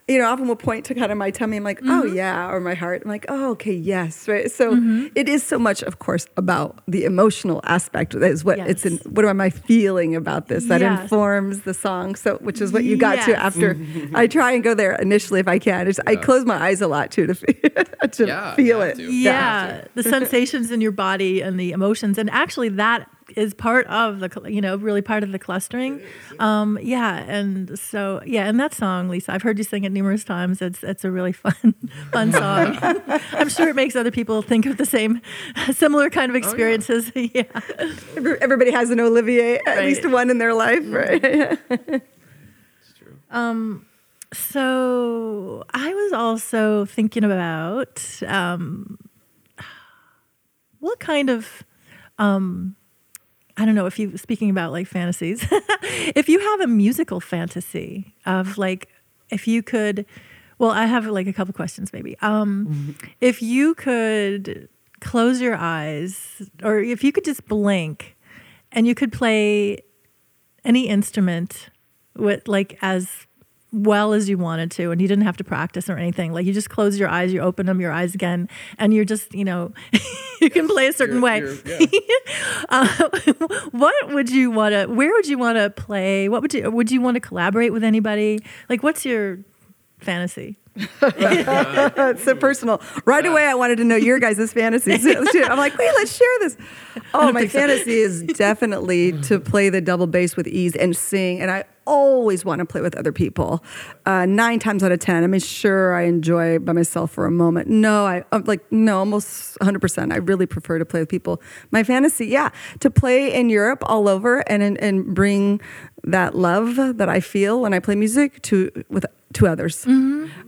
you know I often will point to kind of my tummy i'm like oh mm-hmm. yeah or my heart i'm like oh okay yes right? So mm-hmm. it is so much of course about the emotional aspect that is what it's in what am i feeling about this that Yes. informs the song so which is what you got to after i try and go there initially if i can It's- i Yeah. close my eyes a lot too to, fe- to Yeah, feel it. to. yeah, the sensations in your body and the emotions and actually that is part of the you know really part of the clustering. Um yeah and so yeah and that song lisa i've heard you sing it numerous times. It's it's a really fun fun song. I'm sure it makes other people think of the same similar kind of experiences. Yeah. Every- everybody has an olivier at Right. least one in their life right? It's true. So I was also thinking about um, what kind of um, I don't know if you speaking about like fantasies. if you have a musical fantasy of like if you could well, I have like a couple questions maybe. Um, if you could close your eyes or if you could just blink and you could play any instrument with like as well as you wanted to and you didn't have to practice or anything. Like you just close your eyes you open them your eyes again and you're just you know you can play a certain You're- way. you're- yeah. uh, what would you want to where would you want to play? What would you would you want to collaborate with anybody? Like what's your fantasy it's so personal. Right away, I wanted to know your guys' fantasies. too. I'm like, wait, let's share this. Oh, my fantasy is definitely to play the double bass with ease and sing. And I always want to play with other people. Uh, nine times out of ten, I mean, sure, I enjoy by myself for a moment. No, I I'm like no, almost 100. percent I really prefer to play with people. My fantasy, yeah, to play in Europe all over and and, and bring that love that I feel when I play music to with to others,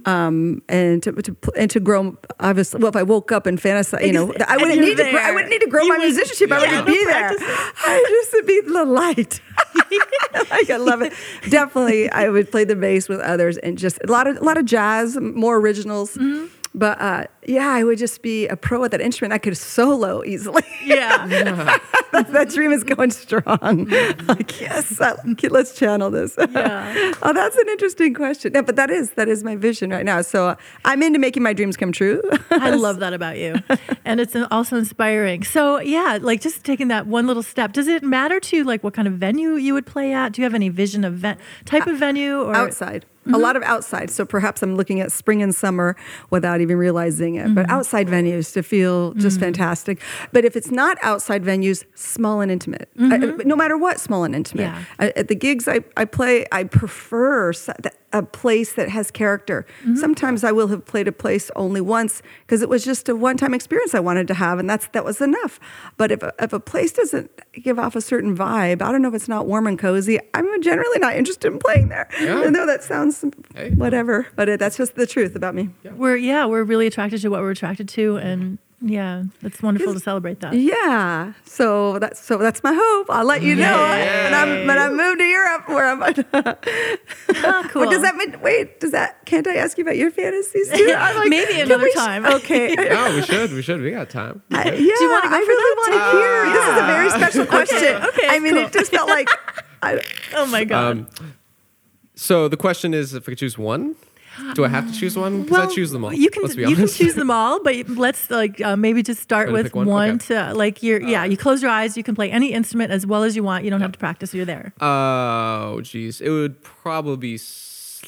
um, and to, to and to grow. Obviously, well, if I woke up and fantasize, you know, I wouldn't need you're to. I wouldn't need to grow You my would- musicianship. I yeah, would be there. I just would be the light. like I love it. Definitely, I would play the bass with others and just a lot of a lot of jazz, more originals. Mm-hmm. But uh, yeah, I would just be a pro at that instrument. I could solo easily. Yeah. that, that dream is going strong. like yes, I let's channel this. Yeah. oh, that's an interesting question. Yeah, but that is that is my vision right now. So uh, I'm into making my dreams come true. I love that about you. And it's also inspiring. So, yeah, like just taking that one little step. Does it matter to you like what kind of venue you would play at? Do you have any vision of ven- type of venue or outside. A mm-hmm. lot of outside. So perhaps I'm looking at spring and summer without even realizing it. But mm-hmm. outside venues to feel just mm-hmm. fantastic. But if it's not outside venues, small and intimate. I- no matter what, small and intimate. Yeah. I- at the gigs I, I play, I prefer a place that has character. Sometimes I will have played a place only once because it was just a one-time experience I wanted to have, and that's that was enough. But if a, if a place doesn't give off a certain vibe, I don't know if it's not warm and cozy. I'm generally not interested in playing there. Yeah. I know that sounds Hey. whatever, but it, that's just the truth about me. we're yeah, we're really attracted to what we're attracted to and yeah, it's wonderful to celebrate that. Yeah, so that's so that's my hope. I'll let you know. Yay. And I'm when I move to Europe, where I'm. Ah, cool. What does that mean? Wait, does that? Can't I ask you about your fantasies too? I'm like, Maybe another we sh- time. Okay. No, we should. We should. We got time. I- yeah, Do you wanna go I really want to hear. This is a very special question. okay, I mean, cool. it just felt like. I, Oh my god. Um, so the question is, if I could choose one, do I have to choose one? Because I choose them all. You can Let's be you can choose them all, but let's like uh, maybe just start with one? one, Okay. to like you're yeah. You close your eyes. You can play any instrument as well as you want. You don't have to practice. You're there. Oh, geez. It would probably be s-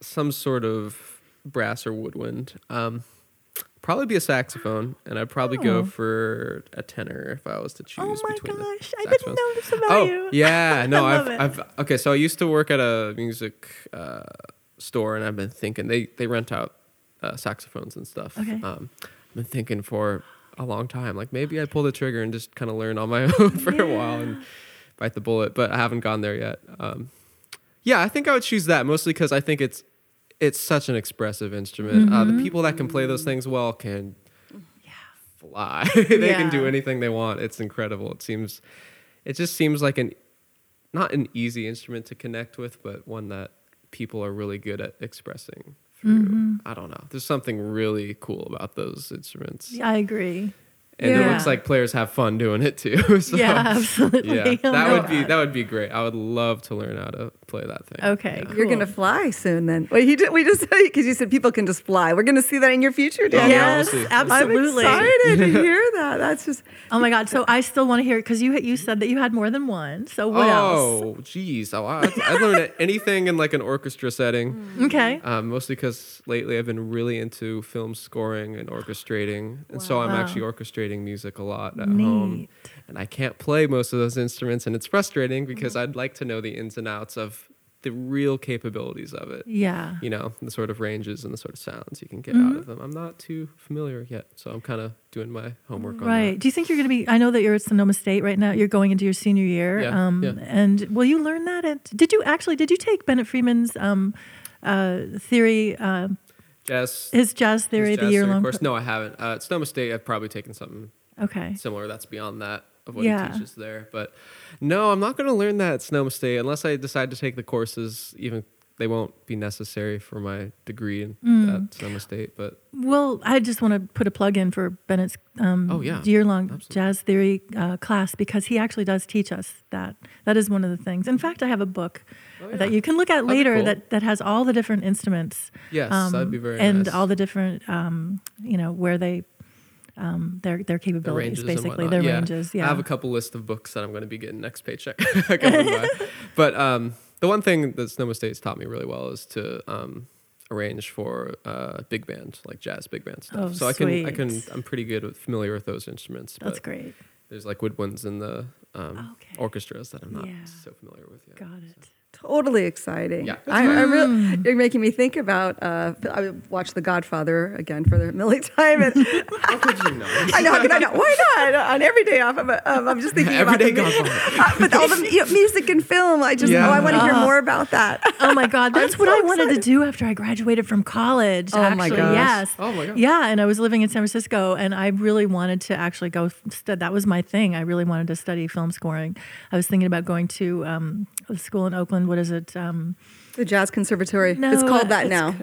some sort of brass or woodwind. Um, probably be a saxophone, and I'd probably Oh. go for a tenor if I was to choose Oh my between the gosh, I didn't know this about oh, you. yeah. No, I I've. I've, okay, so I used to work at a music uh, store, and I've been thinking, they, they rent out uh, saxophones and stuff. Okay. Um, I've been thinking for a long time, like maybe I'd pull the trigger and just kind of learn on my own for a while and bite the bullet, but I haven't gone there yet. Um, yeah, I think I would choose that mostly because I think it's it's such an expressive instrument. Uh, Mm-hmm. the people that can play those things well can yeah. fly. they Yeah. can do anything they want. It's incredible. It seems, it just seems like an not an easy instrument to connect with, but one that people are really good at expressing through. Mm-hmm. I don't know. There's something really cool about those instruments, Yeah, I agree. And it looks like players have fun doing it too. so, yeah, absolutely. yeah, that know would be that would be great. I would love to learn how to play that thing. Okay, Yeah. cool. You're gonna fly soon, then. Well, you did, we just because you said people can just fly. We're gonna see that in your future, Daniel. Yeah, Yes, we'll absolutely. I'm excited to hear that. That's just Oh my god! So I still want to hear it because you you said that you had more than one. So what else? oh, geez. Oh, I, I learned anything in like an orchestra setting. Okay. Um, mostly because lately I've been really into film scoring and orchestrating, and so I'm Wow. actually orchestrating music a lot at home. And I can't play most of those instruments, and it's frustrating Mm-hmm. because I'd like to know the ins and outs of the real capabilities of it. Yeah. You know, the sort of ranges and the sort of sounds you can get Mm-hmm. out of them. I'm not too familiar yet, so I'm kind of doing my homework on it. Right. Do you think you're going to be? I know that you're at Sonoma State right now. You're going into your senior year. Yeah, um, yeah. And will you learn that? At, did you actually? Did you take Bennett Freeman's um, uh, theory? Uh, Jazz. his jazz theory, his the jazz year theory long course. No, I haven't. Uh, at Sonoma State, I've probably taken something Okay. similar that's beyond that of what Yeah. he teaches there. But no, I'm not going to learn that at Sonoma State unless I decide to take the courses. Even they won't be necessary for my degree in Mm. at Sonoma State. But Well, I just want to put a plug in for Bennett's um, Oh, yeah. year long Absolutely. jazz theory uh, class because he actually does teach us that. That is one of the things. In fact, I have a book Oh, that you can look at later cool. that, that has all the different instruments. yes, um, that'd be very and nice. all the different, um, you know, where they, um, their their capabilities, and basically their yeah. ranges. Yeah. I have a couple list of books that I'm going to be getting next paycheck. But um, the one thing that Sonoma State's taught me really well is to um, arrange for uh, big band, like jazz big band stuff. Oh, so I can I can. I'm pretty good with familiar with those instruments. That's great. There's like woodwinds in the um, Okay. orchestras that I'm not Yeah. so familiar with yet. Got it. Totally exciting. Yeah. I, I really, you're making me think about. Uh, I watched The Godfather again for the millionth time, and How could you know? I know, how could I know? Why not? On every day off, I'm, um, I'm just thinking about Everyday the, Godfather. uh, but all the you know, music and film. I just, Yeah. oh, I want to hear more about that. Oh my God, that's what so I wanted excited. to do after I graduated from college. Oh my actually, gosh. yes. Oh my gosh. Yeah, and I was living in San Francisco, and I really wanted to actually go. St- that was my thing. I really wanted to study film scoring. I was thinking about going to um, a school in Oakland. What is it? Um, The Jazz Conservatory. No, it's called that it's now.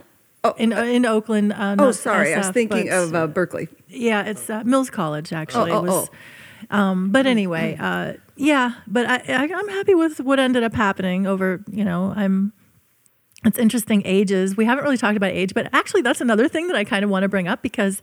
Oh, in in Oakland. Uh, oh, sorry. I was thinking but- of uh, Berkeley. Yeah, it's uh, Mills College actually. Oh, oh, was, Um, but anyway, uh, yeah. But I, I, I'm happy with what ended up happening. Over, you know, I'm. It's interesting ages. We haven't really talked about age, but actually, that's another thing that I kind of want to bring up because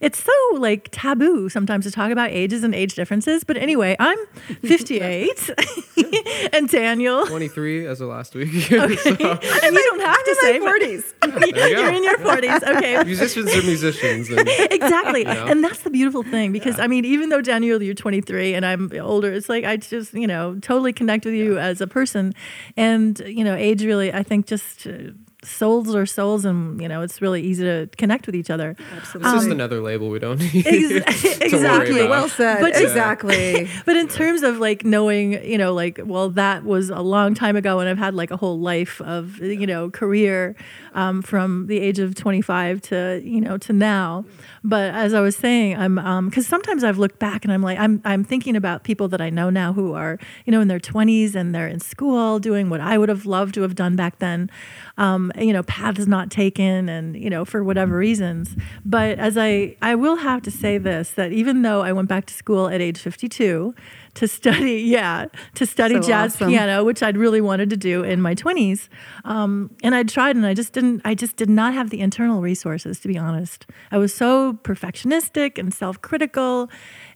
it's so like taboo sometimes to talk about ages and age differences. But anyway, I'm 58, and Daniel, 23 as of last week. Okay, and you don't have to say, I'm in but- my 40s. There you you're in your 40s. Okay, musicians are musicians. And exactly know? and that's the beautiful thing because i mean even though daniel you're 23 and i'm older it's like i just you know totally connect with you as a person and you know age really i think just uh, souls are souls and you know it's really easy to connect with each other it's Um, just another label we don't need Ex- to worry exactly. about. Well said. But- exactly. but in terms of like knowing you know like well that was a long time ago and i've had like a whole life of you know career um, from the age of 25 to you know to now but as i was saying i'm because sometimes i've looked back and i'm like I'm, I'm thinking about people that i know now who are you know in their 20s and they're in school doing what i would have loved to have done back then um, you know paths not taken and you know for whatever reasons. But as i i will have to say this that even though i went back to school at age 52 to study yeah to study So jazz awesome. piano which i'd really wanted to do in my 20s um, and i tried and i just didn't i just did not have the internal resources to be honest. I was so perfectionistic and self-critical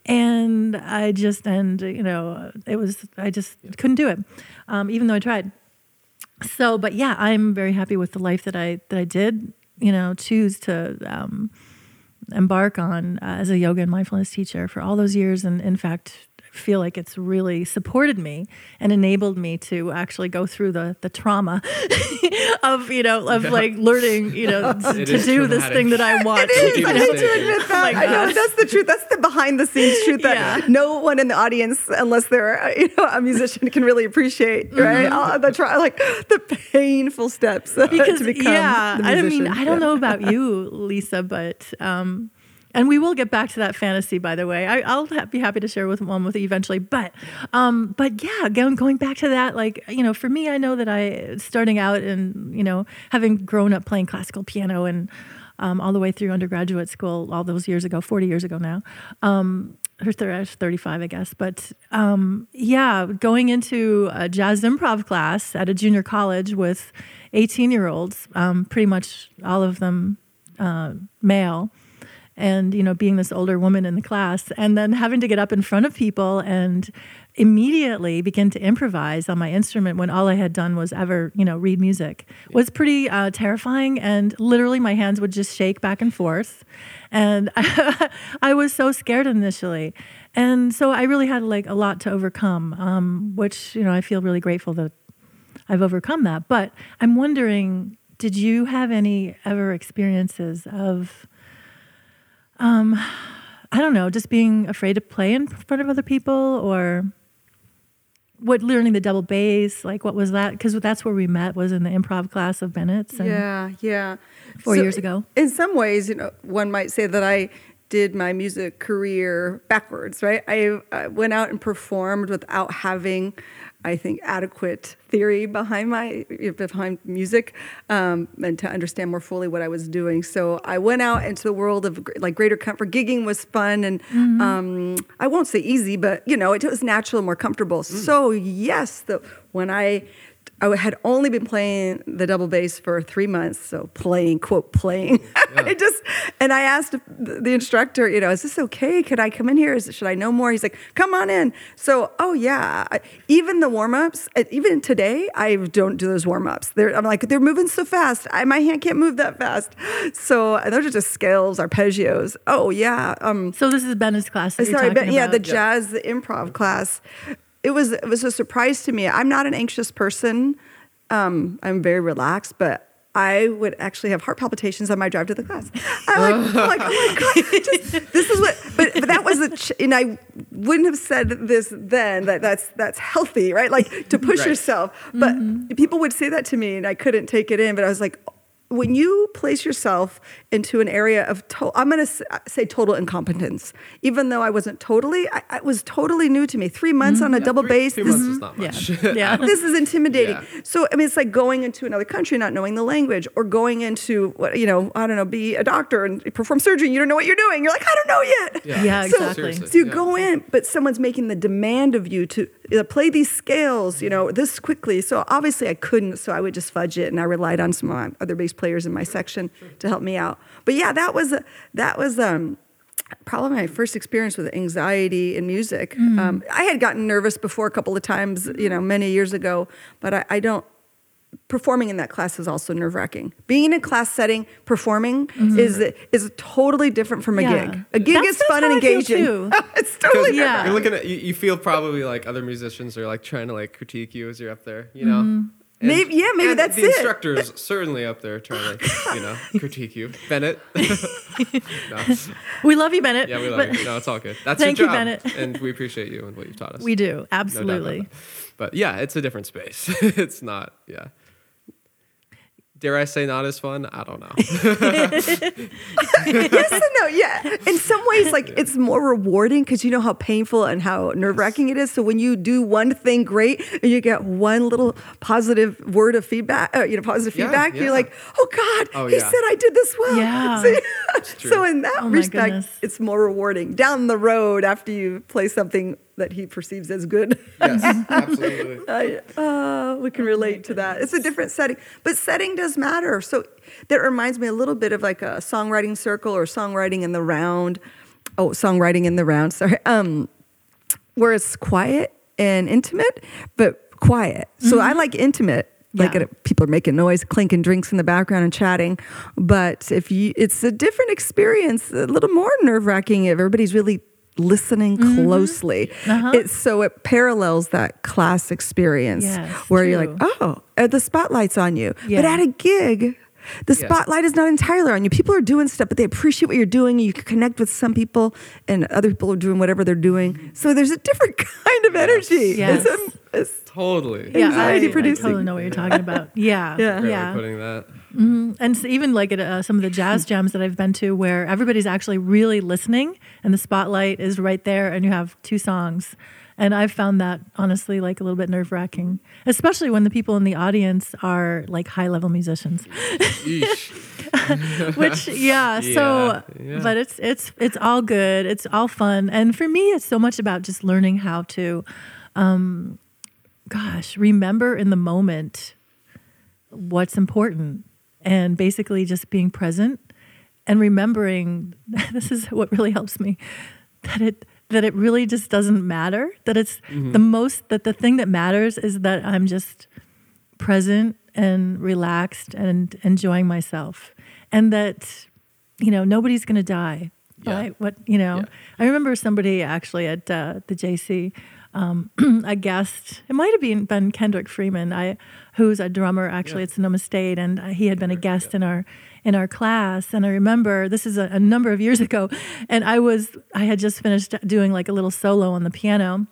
and i just and you know it was i just couldn't do it um, even though i tried so but yeah i'm very happy with the life that i that i did you know choose to um, embark on uh, as a yoga and mindfulness teacher for all those years. And in fact feel like it's really supported me and enabled me to actually go through the the trauma of you know of Yeah. like learning you know to It is do this thing that I want It is. Keep I it hate to safe. admit Oh that. I know that's the truth. That's the behind the scenes truth that Yeah. no one in the audience, unless they're uh, you know a musician, can really appreciate. Right? Uh, the try, like the painful steps Mm-hmm. because to become. yeah the i mean i don't Yeah. know about you lisa but um and we will get back to that fantasy by the way. I, i'll ha- be happy to share with one with you eventually. But um but yeah going, going back to that like you know for me i know that i starting out and you know having grown up playing classical piano and um, all the way through undergraduate school all those years ago 40 years ago now um, or thir- 35 i guess. But um, yeah going into a jazz improv class at a junior college with 18 year olds um, pretty much all of them uh, male and you know being this older woman in the class and then having to get up in front of people and immediately begin to improvise on my instrument when all i had done was ever you know read music was pretty uh, terrifying and literally my hands would just shake back and forth and i was so scared initially and so i really had like a lot to overcome um, which you know i feel really grateful that I've overcome that. But I'm wondering, did you have any ever experiences of, um, I don't know, just being afraid to play in front of other people or what learning the double bass? Like, what was that? Because that's where we met was in the improv class of Bennett's. And Yeah, yeah. Four years ago. In some ways, you know, one might say that I did my music career backwards, right? I, I went out and performed without having, I think, adequate theory behind my behind music, um, and to understand more fully what I was doing. So I went out into the world of like greater comfort. Gigging was fun, and um, I won't say easy, but you know, it was natural and more comfortable. So yes, the when I I had only been playing the double bass for three months, so playing, quote, playing. I just, and I asked the the instructor, you know, is this okay? Could I come in here? Is, should I know more? He's like, come on in. So, oh yeah, I- even the warm ups, even today, I don't do those warm ups. They're, I'm like, they're moving so fast. I, my hand can't move that fast. So those are just scales, arpeggios. Oh yeah. Um, So this is Ben's class. That you're Sorry, talking but yeah, about. the jazz, the improv class. It was it was a surprise to me. I'm not an anxious person. Um, I'm very relaxed, but I would actually have heart palpitations on my drive to the class. I'm like, I'm like oh my god, just, this is what. But, but that was a, ch- and I wouldn't have said this then. That that's that's healthy, right? Like to push Right. yourself. But people would say that to me, and I couldn't take it in. But I was like, when you place yourself into an area of, to- I'm going to uh, say total incompetence, even though I wasn't totally, I, it was totally new to me. Three months mm-hmm. on a double Three- bass. Three this- months is not Yeah. much. Yeah. this is intimidating. Yeah. So I mean, it's like going into another country, not knowing the language, or going into what you know, I don't know, be a doctor and perform surgery. And you don't know what you're doing. You're like, I don't know yet. Yeah. Yeah, So, exactly. So you yeah. go in, but someone's making the demand of you to uh, play these scales, you know, this quickly. So obviously I couldn't, so I would just fudge it, and I relied on some other bass players in my section to help me out. But yeah, that was that was um, probably my first experience with anxiety in music. Um, I had gotten nervous before a couple of times, you know, many years ago, but I, I don't. Performing in that class is also nerve wracking. Being in a class setting, performing mm-hmm. is is totally different from a Yeah. gig. A gig That's- is fun and how I feel engaging. too. it's totally Because Yeah. you're looking at you, you feel probably like other musicians are like trying to like critique you as you're up there, you know. Mm-hmm. And- Maybe- yeah, maybe and that's the it. instructor's certainly up there trying to you know critique you, Bennett. no, We love you, Bennett. yeah, we love but you. No, it's all good. That's Thank your you, job, Bennett. and we appreciate you and what you've taught us. We do No doubt about absolutely. that. But yeah, it's a different space. it's not. Yeah. Dare I say not as fun? I don't know. yes and no, yeah. In some ways, like it's more rewarding because you know how painful and how nerve wracking it is. So when you do one thing great and you get one little positive word of feedback, uh, you know, positive Yeah, feedback, yeah. you're like, oh God, Oh, he yeah. said I did this well. Yeah. So, true. so in that Oh, respect, goodness. it's more rewarding down the road after you play something that he perceives as good. yes, absolutely. I, uh, we can relate to that. It's a different setting, but setting does matter. So that reminds me a little bit of like a songwriting circle or songwriting in the round. Oh, songwriting in the round. Sorry. Um, where it's quiet and intimate, but quiet. So I like intimate. Like Yeah. it, people are making noise, clinking drinks in the background and chatting. But if you, it's a different experience, a little more nerve wracking if everybody's really listening closely. Uh-huh. It's so it parallels that class experience Yes, where you're like, oh, the spotlight's on you. But at a gig, the Yeah. spotlight is not entirely on you. People are doing stuff, but they appreciate what you're doing. You can connect with some people, and other people are doing whatever they're doing. So there's a different kind of energy. Yes. It's, a- it's- Totally. Yeah, I, Anxiety I producing. totally know what you're talking about. Yeah, Yeah. Great yeah. putting that. And so even like at uh, some of the jazz jams that I've been to, where everybody's actually really listening, and the spotlight is right there, and you have two songs. And I've found that honestly like a little bit nerve wracking, especially when the people in the audience are like high level musicians. Which yeah, so Yeah, yeah. but it's it's it's all good. It's all fun. And for me it's so much about just learning how to um gosh, remember in the moment what's important and basically just being present and remembering this is what really helps me that it that it really just doesn't matter that it's the most that the thing that matters is that I'm just present and relaxed and enjoying myself and that you know nobody's going to die Yeah. by what you know Yeah. i remember somebody actually at uh, the jc um, a guest it might have been, been kendrick freeman I, who's a drummer actually Yeah. at sonoma state and he had been a guest in our in our class and i remember this is a, a number of years ago and i was i had just finished doing like a little solo on the piano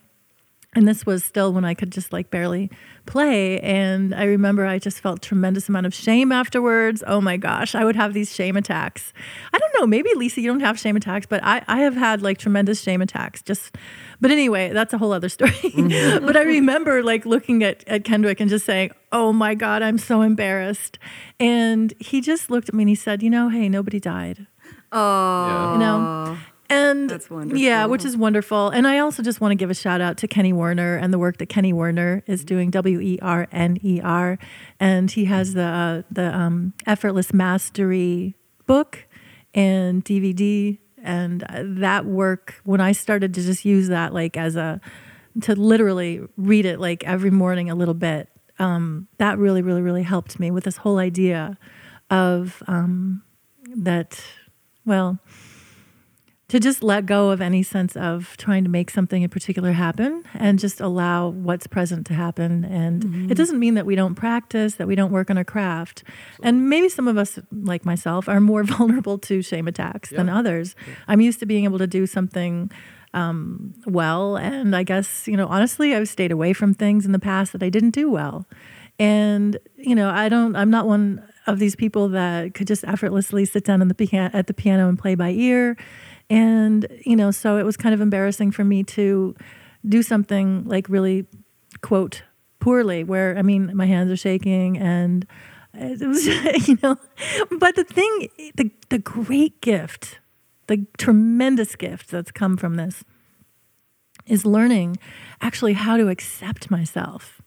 and this was still when I could just like barely play. And I remember I just felt tremendous amount of shame afterwards. Oh my gosh, I would have these shame attacks. I don't know, maybe Lisa, you don't have shame attacks, but I, I have had like tremendous shame attacks. Just, but anyway, that's a whole other story. but I remember like looking at, at Kendrick and just saying, oh my God, I'm so embarrassed. And he just looked at me and he said, you know, hey, nobody died oh, you know and That's wonderful. yeah, which is wonderful. And I also just want to give a shout out to Kenny Werner and the work that Kenny Werner is doing. W E R N E R, and he has the uh, the um, effortless mastery book and DVD. And that work, when I started to just use that like as a to literally read it like every morning a little bit, um, that really, really, really helped me with this whole idea of um, that. Well, to just let go of any sense of trying to make something in particular happen and just allow what's present to happen. And it doesn't mean that we don't practice, that we don't work on our craft. And maybe some of us, like myself, are more vulnerable to shame attacks than Yeah. others. I'm used to being able to do something um, well. And I guess, you know, honestly, I've stayed away from things in the past that I didn't do well. And, you know, I don't, I'm not one of these people that could just effortlessly sit down on the at the piano and play by ear. And, you know, so it was kind of embarrassing for me to do something like really, quote, poorly, where, I mean, my hands are shaking and it was, you know, but the thing, the, the great gift, the tremendous gift that's come from this is learning actually how to accept myself.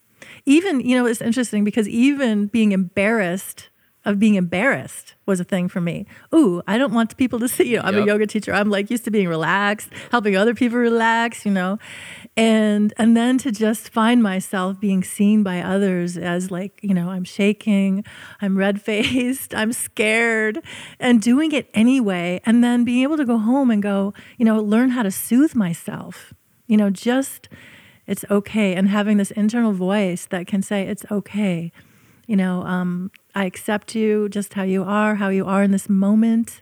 Even, you know, it's interesting because even being embarrassed of being embarrassed was a thing for me. Ooh, I don't want people to see, you know, I'm a yoga teacher. I'm like used to being relaxed, helping other people relax, you know. And and then to just find myself being seen by others as like, you know, I'm shaking, I'm red-faced, I'm scared, and doing it anyway and then being able to go home and go, you know, learn how to soothe myself. You know, just it's okay and having this internal voice that can say it's okay you know um, i accept you just how you are how you are in this moment.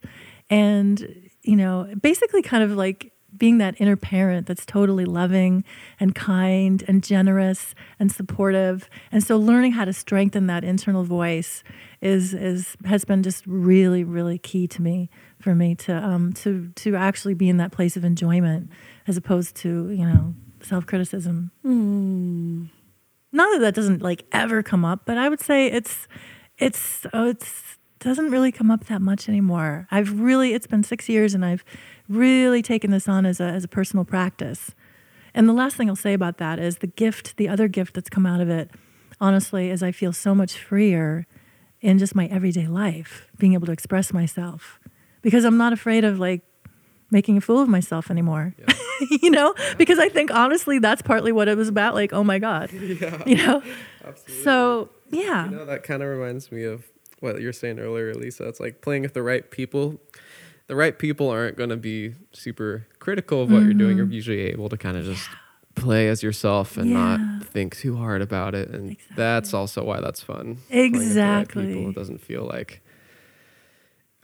And you know basically kind of like being that inner parent that's totally loving and kind and generous and supportive. And so learning how to strengthen that internal voice is is has been just really really key to me for me to um to to actually be in that place of enjoyment as opposed to you know self-criticism. Not that that doesn't like ever come up, but I would say it's it's oh, it's doesn't really come up that much anymore. I've really it's been six years and I've really taken this on as a as a personal practice. And the last thing I'll say about that is the gift, the other gift that's come out of it, honestly, is I feel so much freer in just my everyday life, being able to express myself. Because I'm not afraid of like making a fool of myself anymore. you know? Because I think honestly that's partly what it was about. Like, oh my God. Yeah, You know? absolutely. So yeah. You know, that kind of reminds me of what you were saying earlier, Lisa. It's like playing with the right people. The right people aren't going to be super critical of what you're doing. You're usually able to kind of just play as yourself and Mm-hmm. Yeah. not think too hard about it. And Exactly. that's also why that's fun. The right Exactly. people. It doesn't feel like,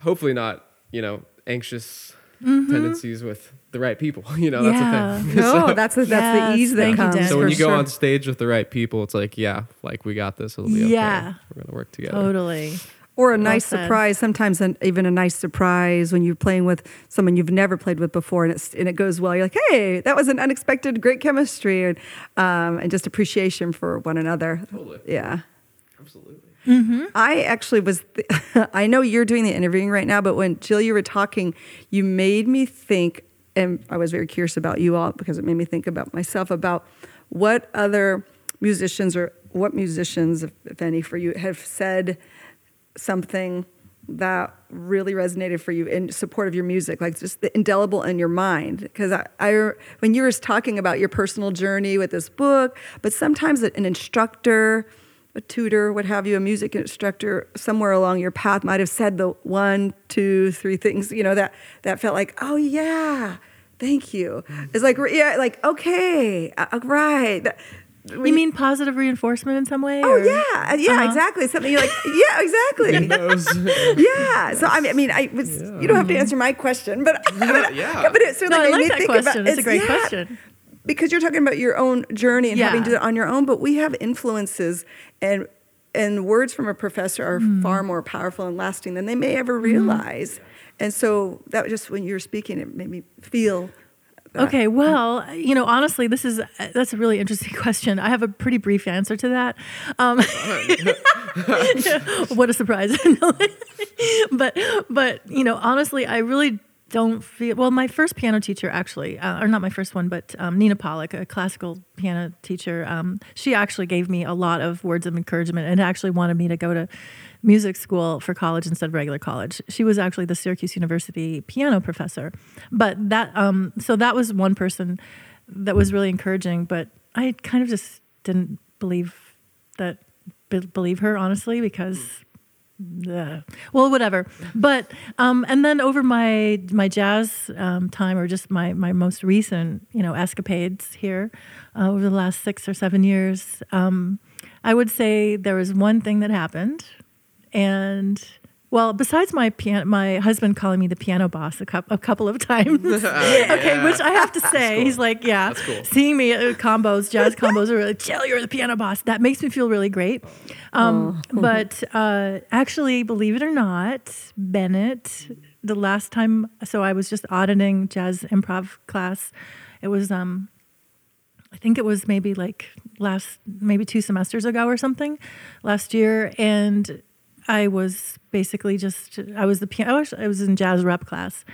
hopefully, not, you know, anxious Mm-hmm. tendencies with the right people. You know, that's Yeah. the thing. No, that's the, that's Yes, the ease that thank you, comes. So when you go sure. on stage with the right people, it's like, yeah, like we got this. It'll be okay. Yeah. We're gonna work together. Totally. Or a Well nice said. surprise. Sometimes an, even a nice surprise when you're playing with someone you've never played with before, and it's and it goes well. You're like, hey, that was an unexpected, great chemistry, and um, and just appreciation for one another. Totally. Yeah. Absolutely. Mm-hmm. I actually was. I know you're doing the interviewing right now, but when Jill, you were talking, you made me think, and I was very curious about you all because it made me think about myself about what other musicians or what musicians, if, if any, for you have said something that really resonated for you in support of your music, like just the indelible in your mind. Because I, I, when you were talking about your personal journey with this book, but sometimes an instructor, a tutor, what have you, a music instructor somewhere along your path might have said the one, two, three things, you know, that that felt like, oh yeah, thank you. It's like, yeah, like okay, uh, right. That- You mean positive reinforcement in some way? Oh or- yeah, yeah, Uh-huh. exactly. Something you're like, yeah, exactly. Yeah. So I mean, I mean, I was. You don't have to answer my question, but but, Yeah. but it certainly No, I made like me that think question. about. It's a great yeah, question. Because you're talking about your own journey and having to do it on your own. But we have influences, and and words from a professor are Hmm. far more powerful and lasting than they may ever realize. And so that was just when you were speaking, it made me feel. that. Okay, well, you know, honestly, this is that's a really interesting question. I have a pretty brief answer to that. Um, what a surprise! but but you know, honestly, I really don't feel well. My first piano teacher, actually, uh, or not my first one, but um, Nina Pollock, a classical piano teacher, um, she actually gave me a lot of words of encouragement and actually wanted me to go to music school for college instead of regular college. She was actually the Syracuse University piano professor. But that, um, so that was one person that was really encouraging. But I kind of just didn't believe that, be- believe her honestly because yeah. Well, whatever. But um, and then over my my jazz um, time, or just my my most recent, you know, escapades here uh, over the last six or seven years, um, I would say there was one thing that happened, and well, besides my piano, my husband calling me the piano boss a, cou- a couple of times. okay, which I have to say, cool. he's like, yeah, That's cool. seeing me at combos, jazz combos, are like, Jill, you're the piano boss. That makes me feel really great. Um, but uh, actually, believe it or not, Bennett, the last time, so I was just auditing jazz improv class. It was, um, I think it was maybe like last, maybe two semesters ago or something, last year, and I was basically just I was the piano. I was, in jazz rep class,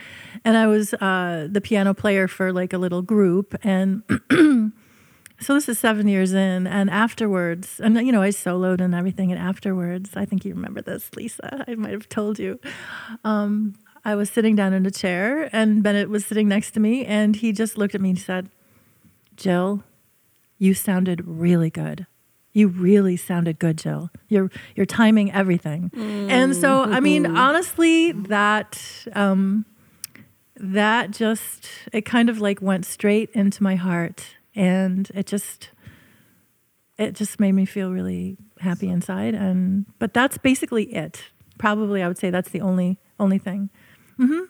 and I was uh, the piano player for like a little group, and so this is seven years in, and afterwards, and you know I soloed and everything, and afterwards, I think you remember this, Lisa. I might have told you. Um, I was sitting down in a chair, and Bennett was sitting next to me, and he just looked at me and said, "Jill, you sounded really good." You really sounded good, Jill. You're you're timing everything, and so I mean, honestly, that um, that just it kind of like went straight into my heart, and it just it just made me feel really happy inside. And but that's basically it. Probably, I would say that's the only only thing. hmm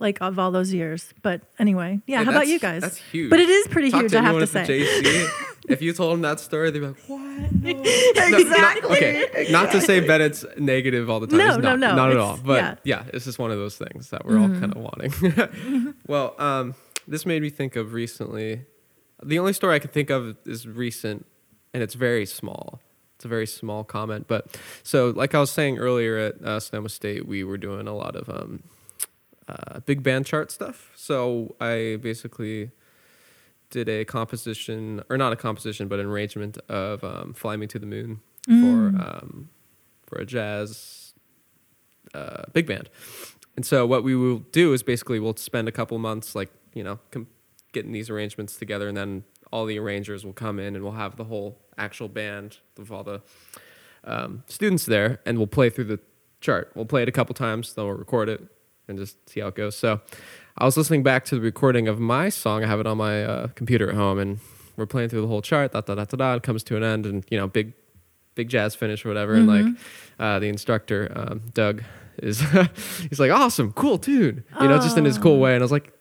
Like of all those years, but anyway, yeah. Yeah, how about you guys? That's huge. But it is pretty Talk huge. To I have to say. JC, if you told them that story, they'd be like, "What? No. exactly. Not, okay, not to say Bennett's negative all the time. No, He's no, not, no, not at all. But yeah. yeah. it's just one of those things that we're all kind of wanting. well, um, this made me think of recently. The only story I can think of is recent, and it's very small. It's a very small comment, but so like I was saying earlier at uh, Sonoma State, we were doing a lot of um, uh, big band chart stuff. So I basically did a composition, or not a composition, but an arrangement of um, "Fly Me to the Moon" for um, for a jazz uh, big band. And so what we will do is basically we'll spend a couple months, like you know, com- getting these arrangements together, and then all the arrangers will come in, and we'll have the whole actual band of all the um, students there, and we'll play through the chart. We'll play it a couple times, then we'll record it, and just see how it goes. So, I was listening back to the recording of my song. I have it on my uh, computer at home, and we're playing through the whole chart. Da da da da da. It comes to an end, and you know, big, big jazz finish or whatever. And like, uh, the instructor, um, Doug, is he's like, awesome, cool tune. You know, just in his cool way. And I was like,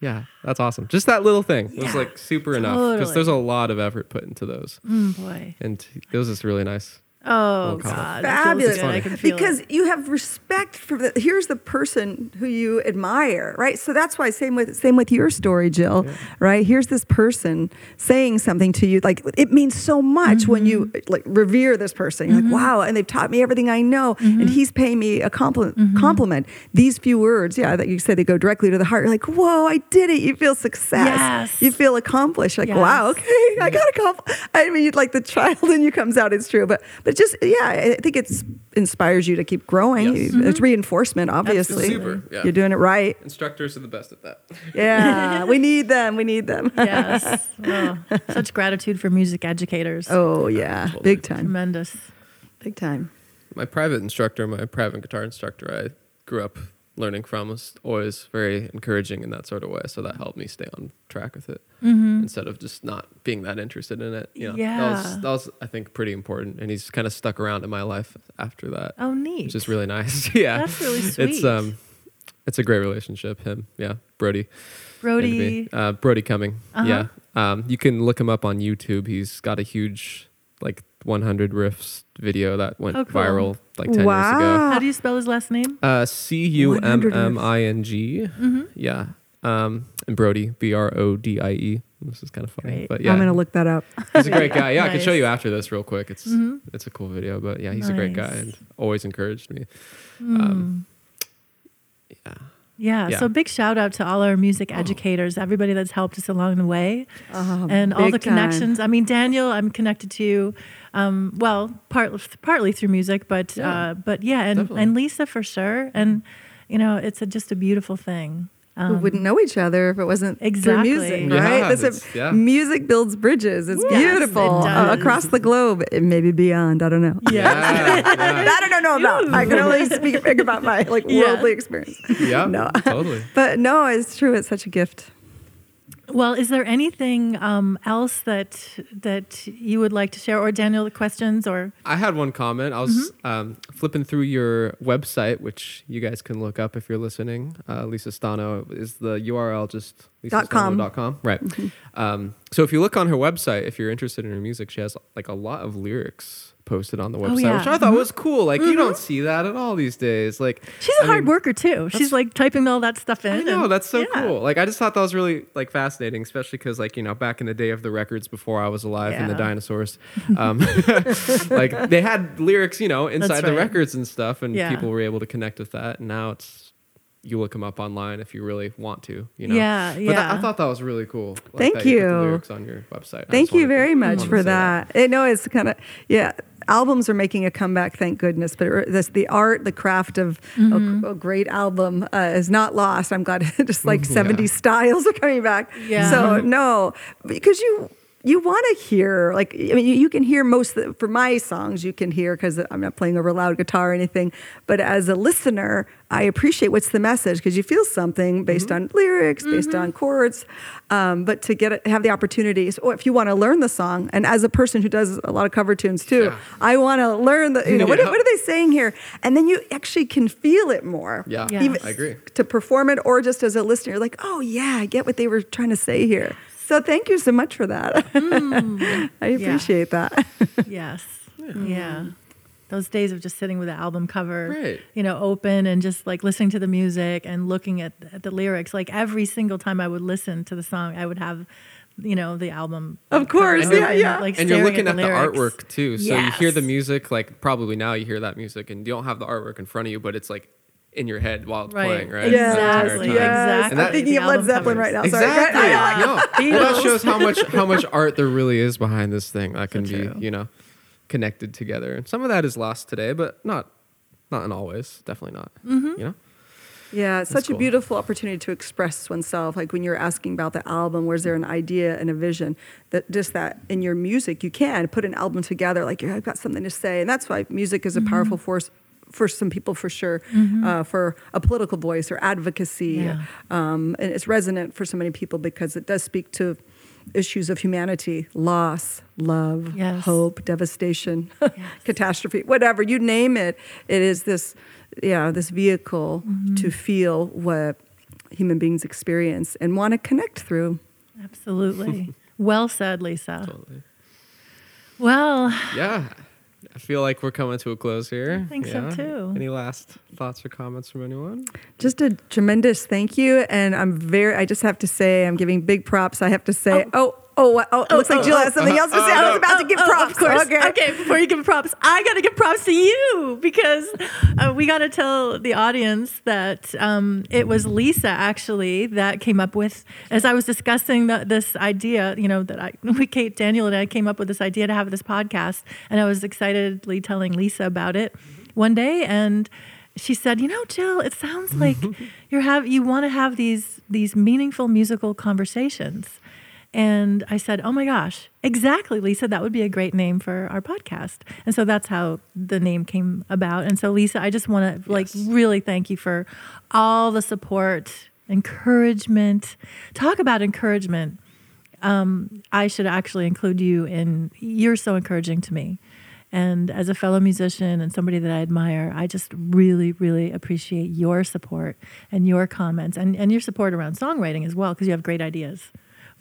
yeah, that's awesome. Just that little thing was like super enough because there's a lot of effort put into those, Mm, boy. and it was just really nice. Oh comment. God, Fabulous. good. I can feel because it. you have respect for the here's the person who you admire right so that's why same with same with your story jill right here's this person saying something to you like it means so much when you Mm-hmm. like revere this person You're like wow and they've taught me everything i know Mm-hmm. and he's paying me a compliment compliment these few words yeah that you say they go directly to the heart you're like whoa i did it you feel success Yes. you feel accomplished like wow Yes. okay i got a compliment i mean like the child in you comes out it's true but but just yeah i think it's inspires you to keep growing Yes. it's mm-hmm. reinforcement obviously super, yeah. you're doing it right Instructors are the best at that. yeah we need them we need them yes, oh, such gratitude for music educators. oh yeah Totally. big time Tremendous. big time my private instructor, my private guitar instructor, I grew up learning from was always very encouraging in that sort of way. So that helped me stay on track with it instead of just not being that interested in it. You know, that Yeah. was, that was, I think, pretty important. And he's kind of stuck around in my life after that, Oh, neat. which is really nice. yeah. That's really sweet. It's, um, it's a great relationship. Him. Yeah. Brodie. Brodie. Uh, Brodie Cumming. Uh-huh. Yeah. Um, you can look him up on YouTube. He's got a huge, like, 100 riffs video that went Oh, cool. viral like 10 years ago. Wow. How do you spell his last name? Uh, C U M M I N G. Mm-hmm. Yeah. Um, and Brodie, B R O D I E. This is kind of funny, Great. but yeah, i'm gonna look that up he's a great guy. Yeah, I can show Nice. you after this real quick. It's Mhm. it's a cool video, but yeah, he's a great guy Nice. and always encouraged me. Mm. Um, yeah, Yeah, Yeah. So big shout out to all our music educators, everybody that's helped us along the way, Oh, and all big the time. connections. I mean, Daniel, I'm connected to, um, well, part, partly through music, but Yeah, uh, but yeah, and, definitely. and Lisa for sure. And you know, it's a, just a beautiful thing. We wouldn't know each other if it wasn't Exactly. through music, Yeah, right? That's a, yeah. Music builds bridges. It's Yes, beautiful it uh, across the globe, maybe beyond. I don't know. Yeah. yeah. that I don't know about. I can only speak speak about my like Yeah. worldly experience. Yeah, No. totally. But no, it's true. It's such a gift. Well, is there anything um, else that that you would like to share, or Daniel, questions, or I had one comment. I was um, flipping through your website, which you guys can look up if you're listening. Uh, Lisa Stano is the URL just Dot com. lisastano.com. Right. Um, so if you look on her website, if you're interested in her music, she has like a lot of lyrics posted on the website, yeah. which I thought was cool. Like you don't see that at all these days. Like she's a I hard mean, worker too. She's like typing all that stuff in. I know and- that's so yeah. cool. Like I just thought that was really like fascinating, especially because like you know back in the day of the records before I was alive and the dinosaurs, um, like they had lyrics you know inside the records and stuff, and Yeah. people were able to connect with that. And now it's you look them up online if you really want to. You know. Yeah, But that- I thought that was really cool. like Thank you. you. lyrics on your website. Thank you wanted to- very much for that. I know it's kind of yeah. Albums are making a comeback, thank goodness. But this the art, the craft of Mm-hmm. a, a great album uh, is not lost. I'm glad just like Yeah. 70s styles are coming back. Yeah. So no, because you you want to hear like I mean you, you can hear most of the, for my songs you can hear because I'm not playing over loud guitar or anything. But as a listener, I appreciate what's the message because you feel something based on lyrics, based on chords. Um, but to get it, have the opportunities, or if you want to learn the song, and as a person who does a lot of cover tunes too, Yeah. I want to learn the you know what, Yeah. what are they saying here, and then you actually can feel it more. Yeah, Yeah. I agree. To perform it, or just as a listener, you're like, oh yeah, I get what they were trying to say here. So thank you so much for that. Mm. I appreciate that. Yes. Yeah. Those days of just sitting with the album cover, Right. you know, open and just like listening to the music and looking at, at the lyrics. Like every single time I would listen to the song, I would have, you know, the album. Of course, yeah, open, yeah. Like and you're looking at, the, lyrics. artwork too. So you hear the music, like probably now you hear that music, and you don't have the artwork in front of you, but it's like in your head while it's Right. playing, right? Yes, The entire Exactly. time. yes. Exactly. I'm thinking of Led album Zeppelin covers. right now. Sorry. Exactly. Right? I know. no. Well, that shows how much how much art there really is behind this thing that can So be, true. you know, connected together. And some of that is lost today, but not not in all ways. Definitely not. Mm-hmm. You know? Yeah, it's such cool. a beautiful opportunity to express oneself. Like when you're asking about the album, where's there an idea and a vision? That just that in your music, you can put an album together. Like I've got something to say, and that's why music is a powerful force for some people, for sure, uh, for a political voice or advocacy. Yeah. Um, and it's resonant for so many people because it does speak to issues of humanity, loss, love, Yes. hope, devastation, catastrophe, whatever you name it. It is this, yeah, this vehicle Mm-hmm. to feel what human beings experience and want to connect through. Absolutely. well said, Lisa. Totally. Well, Yeah. I feel like we're coming to a close here. I think so, too. Any last thoughts or comments from anyone? Just a tremendous thank you, and I'm very. I just have to say, I'm giving big props. I have to say, oh, oh, oh, oh it looks like Jill has something else to say. I was about to give Oh, props. Of course. Okay. Okay. Before you give props, I got to give props to you because uh, we got to tell the audience that um, it was Lisa actually that came up with, as I was discussing the, this idea, you know, that I, we, Kate, Daniel, and I came up with this idea to have this podcast, and I was excitedly telling Lisa about it one day, and she said, "You know, Jill, it sounds like you have you want to have these these meaningful musical conversations." And I said, "Oh my gosh, exactly, Lisa. That would be a great name for our podcast." And so that's how the name came about. And so, Lisa, I just want to like Yes. really thank you for all the support, encouragement. Talk about encouragement. Um, I should actually include you in. You're so encouraging to me. And as a fellow musician and somebody that I admire, I just really, really appreciate your support and your comments and, and your support around songwriting as well, because you have great ideas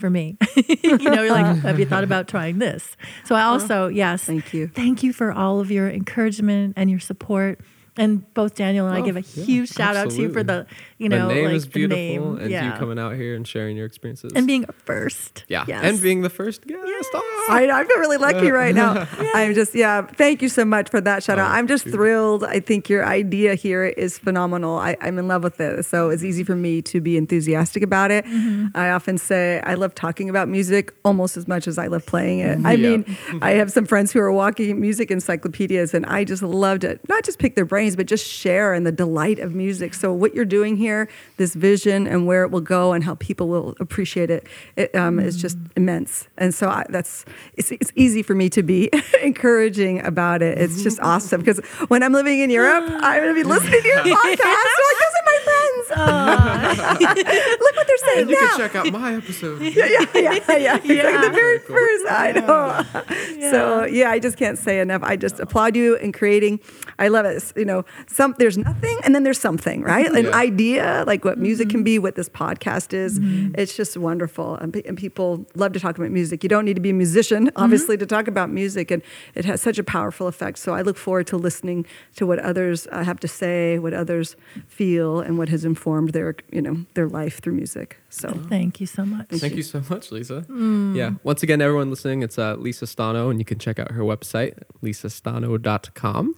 for me. you know, you're like, have you thought about trying this? So I also, yes, Thank you. Thank you for all of your encouragement and your support. And both Daniel and I Oh, give a yeah, huge shout out to you for the, You know, the name like is the beautiful, name. and yeah. you coming out here and sharing your experiences. and being a first. yeah, Yes. and being the first guest. Yes, I, I feel really lucky right now. I'm just, yeah, thank you so much for that shout out. Oh, I'm just dude. thrilled. I think your idea here is phenomenal. I, I'm in love with it. So it's easy for me to be enthusiastic about it. Mm-hmm. I often say I love talking about music almost as much as I love playing it. I Yeah. mean, I have some friends who are walking music encyclopedias, and I just love to not just pick their brains, but just share in the delight of music. So what you're doing here, this vision and where it will go and how people will appreciate it, it um, is just immense. And so I, that's it's, it's easy for me to be encouraging about it. It's just awesome because when I'm living in Europe, I'm going to be listening to your podcast. They're like, those are my friends. Look what they're saying And you now can check out my episode. yeah, yeah, yeah, yeah. Exactly. The very Very cool. first, I know. So yeah, I just can't say enough. I just applaud you in creating. I love it. You know, some there's nothing, and then there's something, right? An idea, like what music can mm-hmm. be, what this podcast is. Mm-hmm. It's just wonderful, and, and people love to talk about music. You don't need to be a musician, mm-hmm. obviously, to talk about music, and it has such a powerful effect. So I look forward to listening to what others uh, have to say, what others feel, and what has informed their, you know, their life through music. So. Thank you so much. Thank you so much, Lisa. Yeah. Once again, everyone listening, it's uh, Lisa Stano, and you can check out her website, lisastano.com.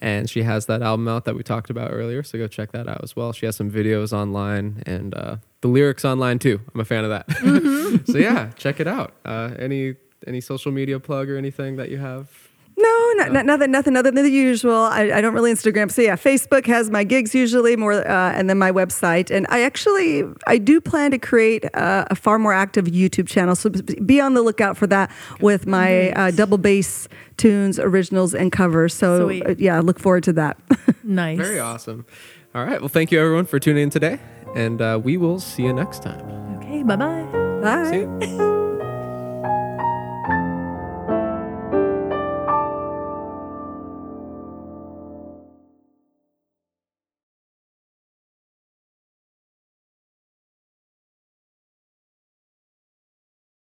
And she has that album out that we talked about earlier, so go check that out as well. She has some videos online and uh, the lyrics online too. I'm a fan of that. so yeah, check it out. Uh, any any social media plug or anything that you have? No, not, not, nothing, nothing other than the usual. I, I don't really Instagram. So yeah, Facebook has my gigs usually more, uh, and then my website. And I actually, I do plan to create uh, a far more active YouTube channel. So be on the lookout for that with my uh, double bass tunes, originals, and covers. So Sweet. uh, yeah, look forward to that. Nice. Very awesome. All right. Well, thank you everyone for tuning in today, and uh, we will see you next time. Okay. Bye bye. Bye. See you.